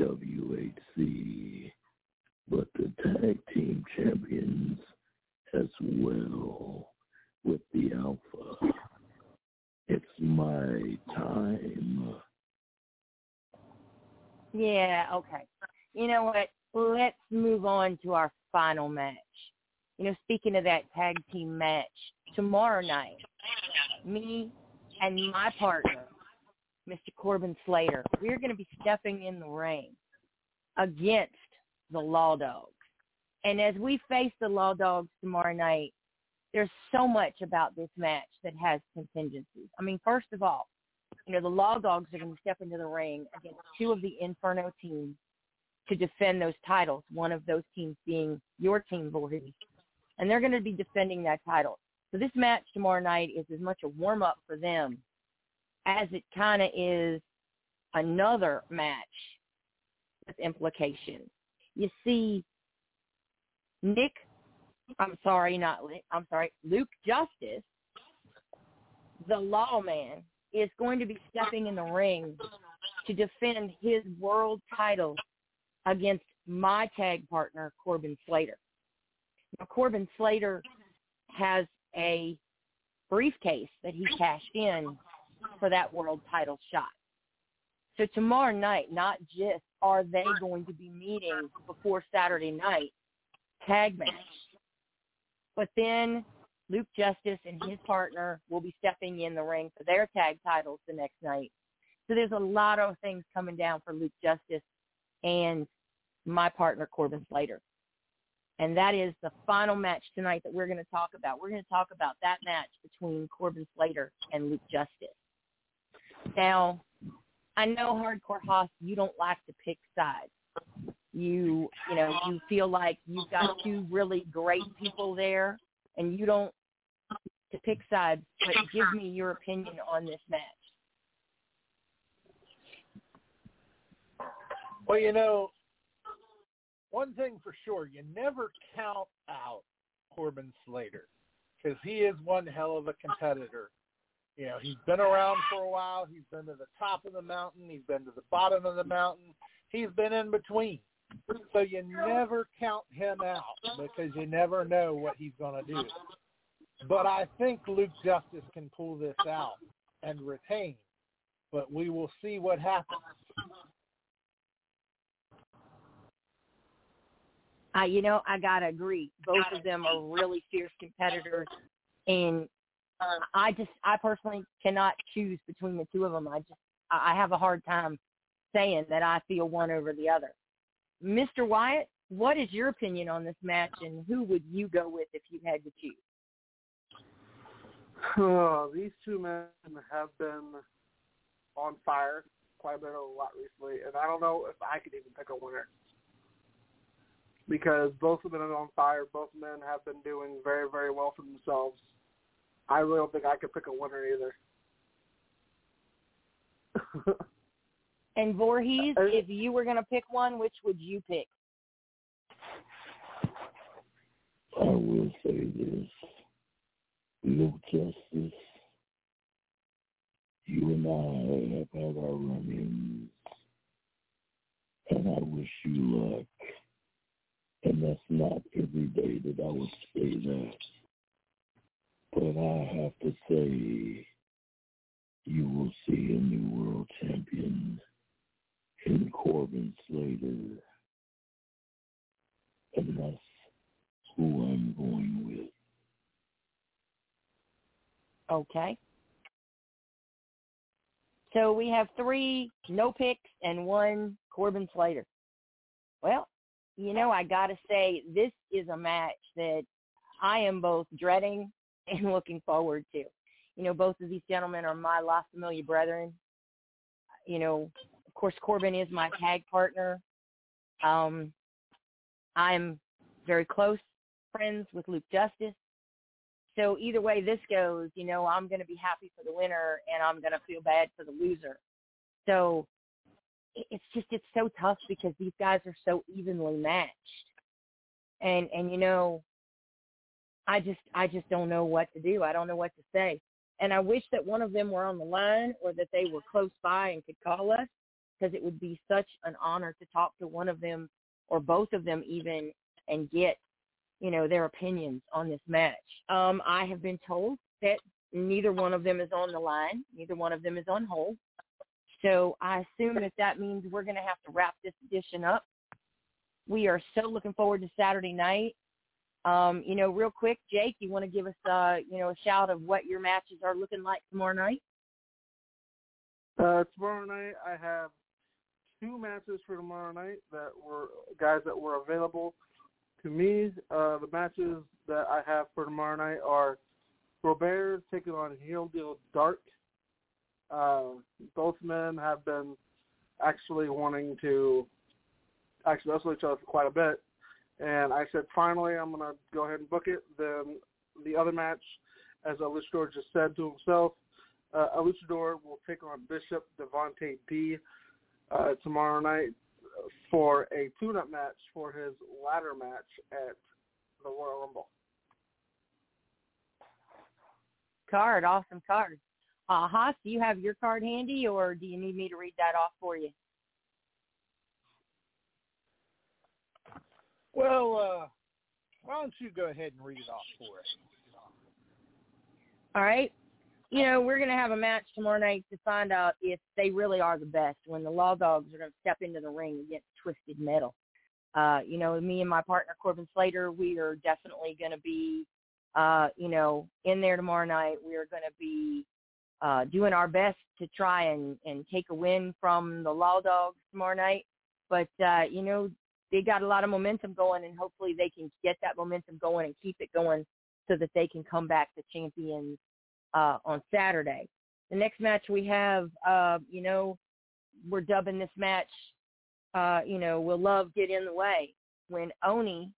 WHC, but the tag team champions as well with the Alpha. It's my time. Yeah, okay. You know what? Let's move on to our final match. You know, speaking of that tag team match, tomorrow night, me and my partner, Mr. Corbin Slater, we're going to be stepping in the ring against the Law Dogs. And as we face the Law Dogs tomorrow night, there's so much about this match that has contingencies. I mean, first of all, you know, the Law Dogs are going to step into the ring against two of the Inferno teams to defend those titles. One of those teams being your team, Voorhees, and they're going to be defending that title. So this match tomorrow night is as much a warm up for them as it kind of is another match with implications. You see, Nick, I'm sorry, not Nick, I'm sorry, Luke Justice, the lawman, is going to be stepping in the ring to defend his world title against my tag partner, Corbin Slater. Now, Corbin Slater has a briefcase that he cashed in for that world title shot. So tomorrow night, not just are they going to be meeting before Saturday night tag match, but then Luke Justice and his partner will be stepping in the ring for their tag titles the next night. So there's a lot of things coming down for Luke Justice and my partner Corbin Slater. And that is the final match tonight that we're going to talk about. We're going to talk about that match between Corbin Slater and Luke Justice. Now, I know Hardcore Haas, you don't like to pick sides. You, you know, you feel like you've got two really great people there, and you don't to pick sides. But give me your opinion on this match. Well, you know, one thing for sure, you never count out Corbin Slater because he is one hell of a competitor. You know, he's been around for a while. He's been to the top of the mountain. He's been to the bottom of the mountain. He's been in between. So you never count him out because you never know what he's going to do. But I think Luke Justice can pull this out and retain. But we will see what happens. Uh, you know, I gotta agree. Both of them are really fierce competitors, and I just, I personally cannot choose between the two of them. I just, I have a hard time saying that I feel one over the other. Mr. Wyatt, what is your opinion on this match, and who would you go with if you had to choose? [SIGHS] Oh, these two men have been on fire quite a bit a lot recently, and I don't know if I could even pick a winner because both of them are on fire. Both men have been doing very, very well for themselves. I really don't think I could pick a winner either. [LAUGHS] and Voorhees, uh, if you were going to pick one, which would you pick? I will say this. Luke Justice, you and I have had our run-ins, and I wish you luck. And that's not every day that I would say that. But I have to say, you will see a new world champion in Corbin Slater. And that's who I'm going with. Okay. So we have three no picks and one Corbin Slater. Well, you know, I got to say, this is a match that I am both dreading [LAUGHS] and looking forward to. You know, both of these gentlemen are my La Familia brethren. You know, course, Corbin is my tag partner. Um, I'm very close friends with Luke Justice. So either way this goes, you know, I'm going to be happy for the winner and I'm going to feel bad for the loser. So it's just it's so tough because these guys are so evenly matched. And and you know, I just I just don't know what to do. I don't know what to say. And I wish that one of them were on the line or that they were close by and could call us because it would be such an honor to talk to one of them or both of them even and get, you know, their opinions on this match. Um, I have been told that neither one of them is on the line. Neither one of them is on hold. So I assume that that means we're going to have to wrap this edition up. We are so looking forward to Saturday night. Um, you know, real quick, Jake, you want to give us, uh, you know, a shout of what your matches are looking like tomorrow night? Uh, tomorrow night, I have two matches for tomorrow night that were guys that were available to me. Uh, the matches that I have for tomorrow night are Robert taking on Heel Deal Dark uh, both men have been actually wanting to actually wrestled each other for quite a bit. And I said, finally, I'm going to go ahead and book it. Then the other match, as a just said to himself, uh, will take on Bishop Devontae D uh, tomorrow night for a tune-up match for his ladder match at the Royal Rumble. Card, awesome card. Uh, Haas, do you have your card handy, or do you need me to read that off for you? Well, uh, why don't you go ahead and read it off for us? All right. You know, we're going to have a match tomorrow night to find out if they really are the best when the Law Dogs are going to step into the ring against Twisted Metal. Uh, you know, me and my partner Corbin Slater, we are definitely going to be, uh, you know, in there tomorrow night. We are going to be uh, doing our best to try and, and take a win from the Law Dogs tomorrow night. But, uh, you know, they got a lot of momentum going, and hopefully they can get that momentum going and keep it going so that they can come back to champions uh, on Saturday. The next match we have, uh, you know, we're dubbing this match, uh, you know, will love get in the way when Oni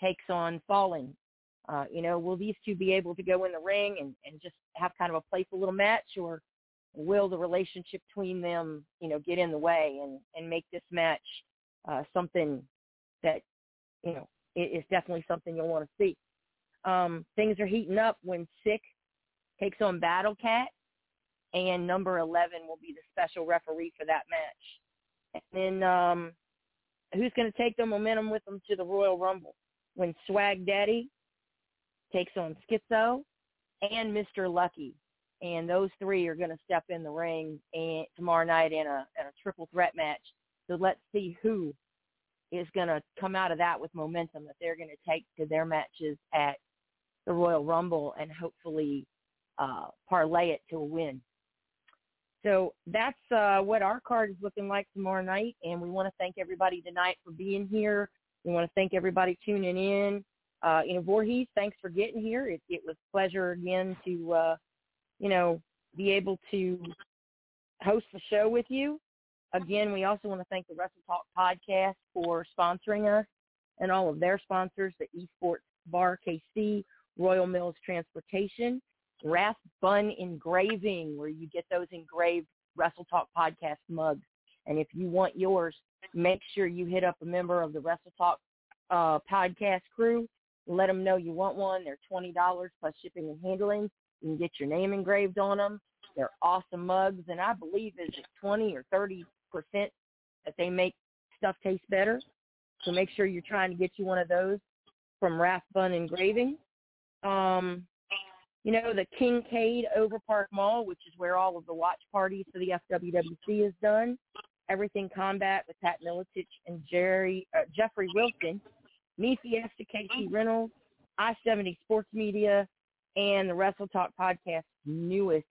takes on Fallen. Uh, you know, will these two be able to go in the ring and, and just have kind of a playful little match or will the relationship between them, you know, get in the way and, and make this match uh, something that, you know, is definitely something you'll want to see. Um, things are heating up when Sick takes on Battle Cat, and number 11 will be the special referee for that match. And then um, who's going to take the momentum with them to the Royal Rumble? When Swag Daddy takes on Schizo and Mr. Lucky. And those three are going to step in the ring and tomorrow night in a, in a triple threat match. So let's see who is going to come out of that with momentum that they're going to take to their matches at the Royal Rumble and hopefully uh, parlay it to a win. So that's uh, what our card is looking like tomorrow night, and we want to thank everybody tonight for being here. We want to thank everybody tuning in. Uh, you know, Voorhees, thanks for getting here. It, it was a pleasure again to, uh, you know, be able to host the show with you. Again, we also want to thank the Wrestle Talk podcast for sponsoring us and all of their sponsors, the Esports Bar KC, Royal Mills Transportation, Wrath Bun Engraving, where you get those engraved Wrestle Talk podcast mugs. And if you want yours, make sure you hit up a member of the Wrestle Talk uh, podcast crew. Let them know you want one. They're twenty dollars plus shipping and handling. You can get your name engraved on them. They're awesome mugs, and I believe is it twenty or thirty percent that they make stuff taste better. So make sure you're trying to get you one of those from Rathbun Engraving. Um, you know, the Kincaid Over Park Mall, which is where all of the watch parties for the FWWC is done. Everything Combat with Pat Miletich and Jerry uh, Jeffrey Wilson. Me Fiesta KC Reynolds, I-70 Sports Media, and the Wrestle Talk Podcast newest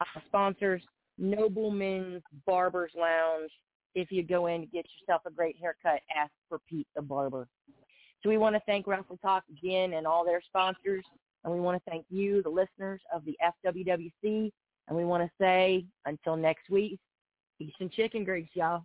uh, sponsors, Nobleman's Barber's Lounge. If you go in to get yourself a great haircut, ask for Pete the Barber. So we want to thank Wrestle Talk again and all their sponsors. And we want to thank you, the listeners of the FWWC. And we want to say until next week, peace and chicken grease, y'all.